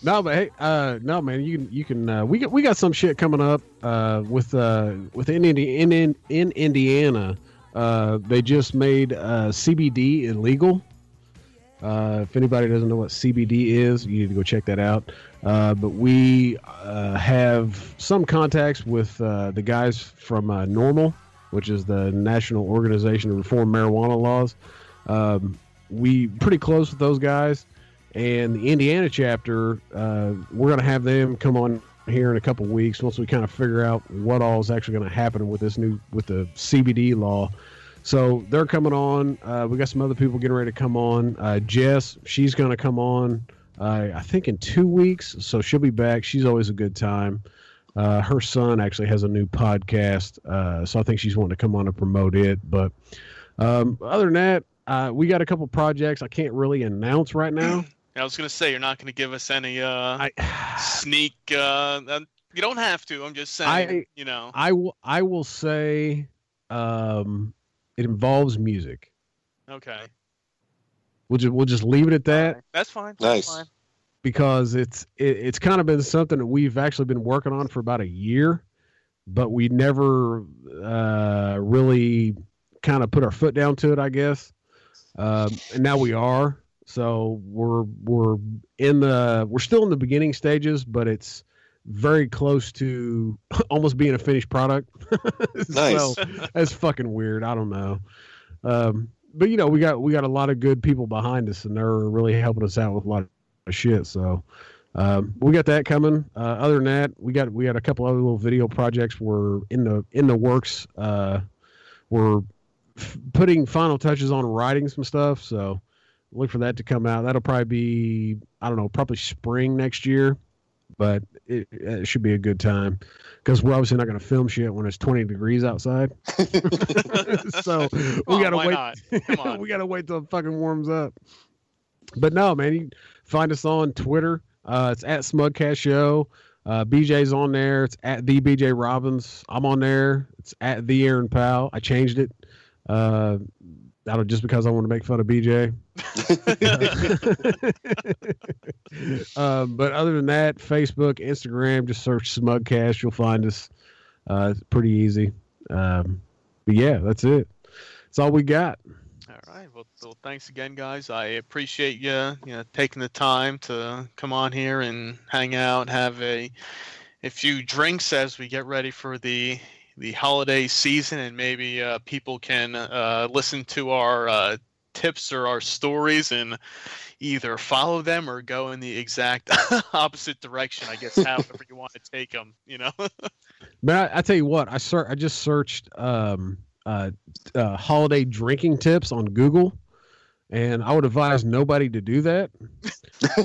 no, but hey, uh, no, man, you can you can uh, we got we got some shit coming up uh, with uh, with in, Indi- in in in Indiana. Uh, they just made uh, CBD illegal. Uh, if anybody doesn't know what CBD is, you need to go check that out. Uh, but we uh, have some contacts with uh, the guys from uh, NORML, which is the National Organization to Reform Marijuana Laws. Um, we pretty close with those guys, and the Indiana chapter. Uh, we're going to have them come on here in a couple weeks once we kind of figure out what all is actually going to happen with this new with the CBD law. So they're coming on. Uh, we got some other people getting ready to come on. Uh, Jess, she's going to come on. Uh, I think in two weeks, so she'll be back. She's always a good time. Uh, her son actually has a new podcast, uh, so I think she's wanting to come on and promote it. But um, other than that, uh, we got a couple projects I can't really announce right now. I was gonna say you're not gonna give us any uh, I sneak. You don't have to. I'm just saying. I- you know. I will I will say um, it involves music. Okay. We'll just we'll just leave it at that. That's fine. Nice. That's fine. because it's it, it's kind of been something that we've actually been working on for about a year, but we never uh, really kind of put our foot down to it, I guess. Um, and now we are. So we're we're in the we're still in the beginning stages, but it's very close to almost being a finished product. Nice. so that's fucking weird. I don't know. Um, but you know, we got we got a lot of good people behind us, and they're really helping us out with a lot of shit. So um, we got that coming. Uh, other than that, we got we got a couple other little video projects. We're in the in the works. Uh, we're f- putting final touches on writing some stuff. So look for that to come out. That'll probably be I don't know, probably spring next year. But it, it should be a good time because we're obviously not going to film shit when it's 20 degrees outside. so we Well, got to wait. Come on. we got to wait till it fucking warms up. But no, man, you find us on Twitter. Uh, it's at Smugcast Show. Uh, BJ's on there. It's at the BJ Robbins. I'm on there. It's at the Aaron Powell. I changed it. Uh, I don't just because I want to make fun of BJ. um, but other than that, Facebook, Instagram, just search Smugcast. You'll find us. Uh, it's pretty easy. Um, but yeah, that's it. That's all we got. All right. Well, well, thanks again, guys. I appreciate you, you know, taking the time to come on here and hang out, have a a few drinks as we get ready for the the holiday season, and maybe uh, people can uh, listen to our uh, tips or our stories and either follow them or go in the exact opposite direction. I guess however you want to take them. You know. But I, I tell you what, I ser- I just searched um, uh, uh, holiday drinking tips on Google, and I would advise nobody to do that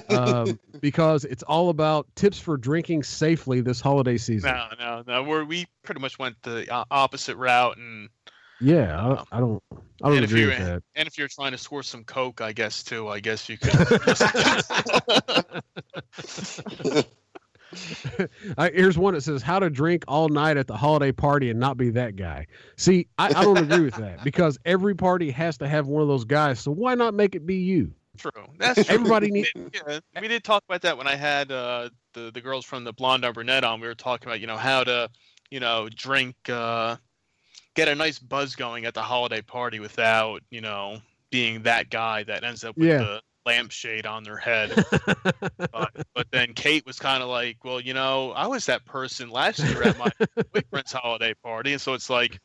um, because it's all about tips for drinking safely this holiday season. no, no, no. We're, we pretty much went the uh, opposite route and. Yeah, I, I don't, I don't agree with that. And if you're trying to score some coke, I guess too. I guess you could. I, here's one that says how to drink all night at the holiday party and not be that guy. See, I, I don't agree with that because every party has to have one of those guys. So why not make it be you? true. That's true. Everybody need. yeah, we did talk about that when I had uh, the the girls from the Blonde on Brunette on. We were talking about you know how to you know drink, uh, get a nice buzz going at the holiday party without you know being that guy that ends up with Yeah. the lampshade on their head. but, but then Kate was kind of like, well, you know, I was that person last year at my boyfriend's holiday party, and so it's like,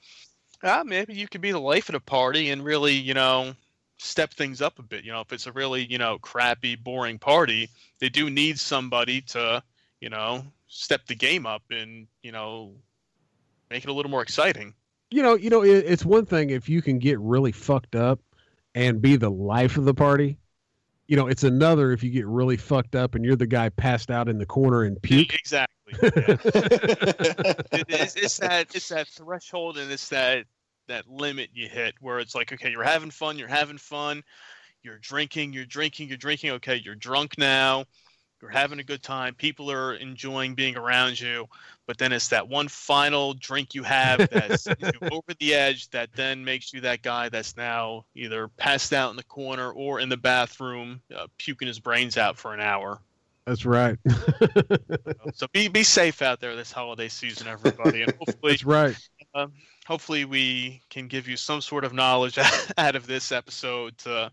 ah, maybe you could be the life of the party and really, you know, step things up a bit. You know, if it's a really, you know, crappy, boring party, they do need somebody to, you know, step the game up and, you know, make it a little more exciting. you know, you know, it, it's one thing if you can get really fucked up and be the life of the party. You know, it's another if you get really fucked up and you're the guy passed out in the corner and puke. Exactly. yeah. it, it's, it's that it's that threshold and it's that that limit you hit where it's like okay you're having fun you're having fun you're drinking you're drinking you're drinking okay you're drunk now you're having a good time people are enjoying being around you but then it's that one final drink you have that's you over the edge that then makes you that guy that's now either passed out in the corner or in the bathroom uh, puking his brains out for an hour That's right. so be be safe out there this holiday season, everybody, and hopefully, That's right. um, hopefully we can give you some sort of knowledge out of this episode to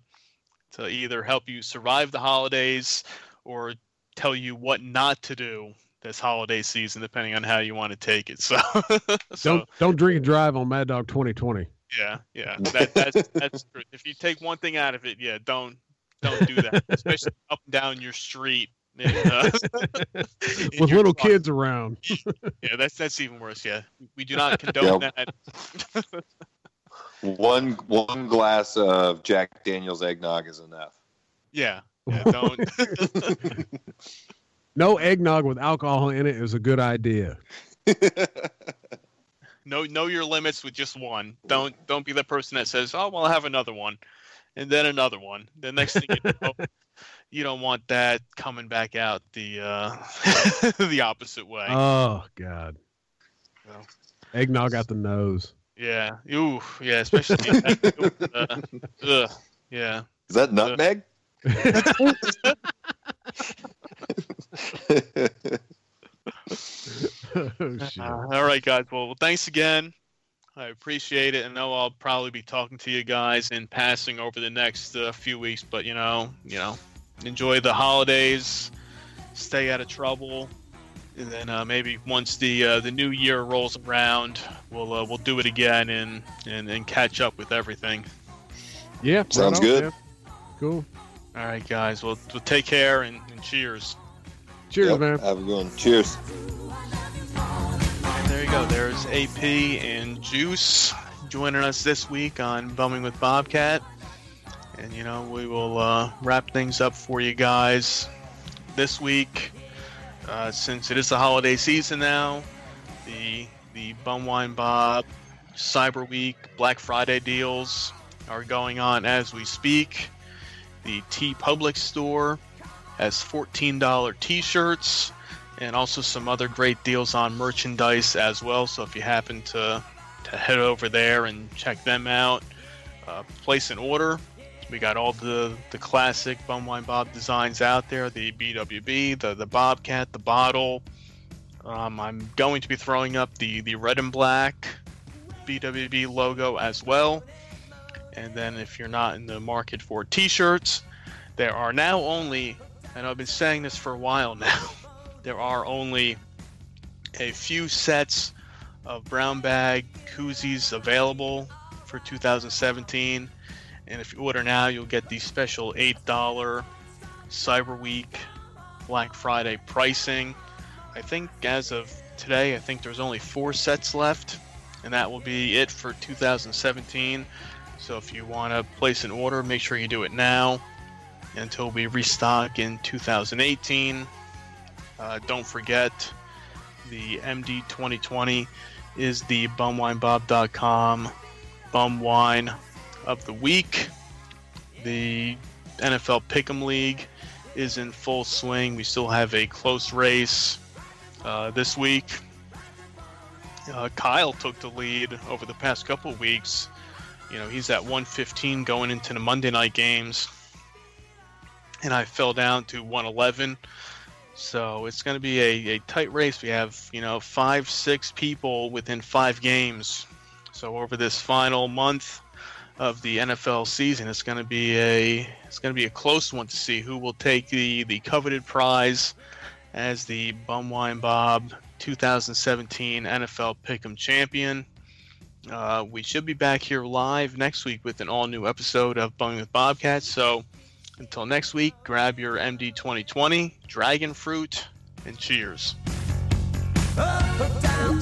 to either help you survive the holidays or tell you what not to do this holiday season, depending on how you want to take it. So, so Don't don't drink and drive on Mad Dog 2020. yeah, yeah, that, that's that's true. If you take one thing out of it, yeah, don't don't do that, especially up and down your street. in, uh, With little car. kids around. Yeah, that's that's even worse. Yeah, we do not condone Yep. that. one one glass of Jack Daniel's eggnog is enough. Yeah, yeah don't. No eggnog with alcohol in it is a good idea. know know your limits with just one. Don't don't be the person that says, "Oh, well, I'll have another one," and then another one. The next thing you know, you don't want that coming back out the uh, the opposite way. Oh God. Well. Eggnog out the nose. yeah, ooh, yeah, especially. uh, ugh, yeah. Is that nutmeg? Oh. Uh, all right, guys. Well, thanks again. I appreciate it. I know I'll probably be talking to you guys in passing over the next uh, few weeks, but you know, you know, enjoy the holidays, stay out of trouble, and then uh, maybe once the uh, the new year rolls around, we'll uh, we'll do it again and, and and catch up with everything. Yeah. right Sounds on, good. man. Cool. All right, guys. Well, well take care and, and cheers. Cheers, Yep, man. Have a good one. Cheers. And there you go. There's AP and Juice joining us this week on Bumming with Bobcat. And, you know, we will uh, wrap things up for you guys this week. Uh, since it is the holiday season now, the the Bumwine Bob Cyber Week Black Friday deals are going on as we speak. The TeePublic store has $14 t shirts and also some other great deals on merchandise as well. So if you happen to to head over there and check them out, uh, place an order. We got all the the classic Bumwine Bob designs out there: the BWB, the the Bobcat, the bottle. Um, I'm going to be throwing up the the red and black BWB logo as well. And then if you're not in the market for T-shirts, there are now only, and I've been saying this for a while now. There are only a few sets of brown bag koozies available for 2017 and if you order now you'll get the special $8 cyber week black friday pricing. I think as of today i think there's only four sets left and that will be it for 2017 so if you want to place an order make sure you do it now until we restock in 2018 uh, don't forget, the MD 2020 is the bumwinebob.com bum wine of the week. The NFL Pick'em League is in full swing. We still have a close race uh, this week. Uh, Kyle took the lead over the past couple weeks. You know, he's at 115 going into the Monday night games. And I fell down to 111. So it's going to be a, a tight race. We have, you know, five, six people within five games. So over this final month of the NFL season, it's going to be a it's going to be a close one to see who will take the the coveted prize as the Bumwine Bob 2017 NFL Pick'em champion. Uh, we should be back here live next week with an all new episode of Bumming with Bobcats. So until next week, grab your MD 2020, Dragon Fruit, and cheers. Up, down,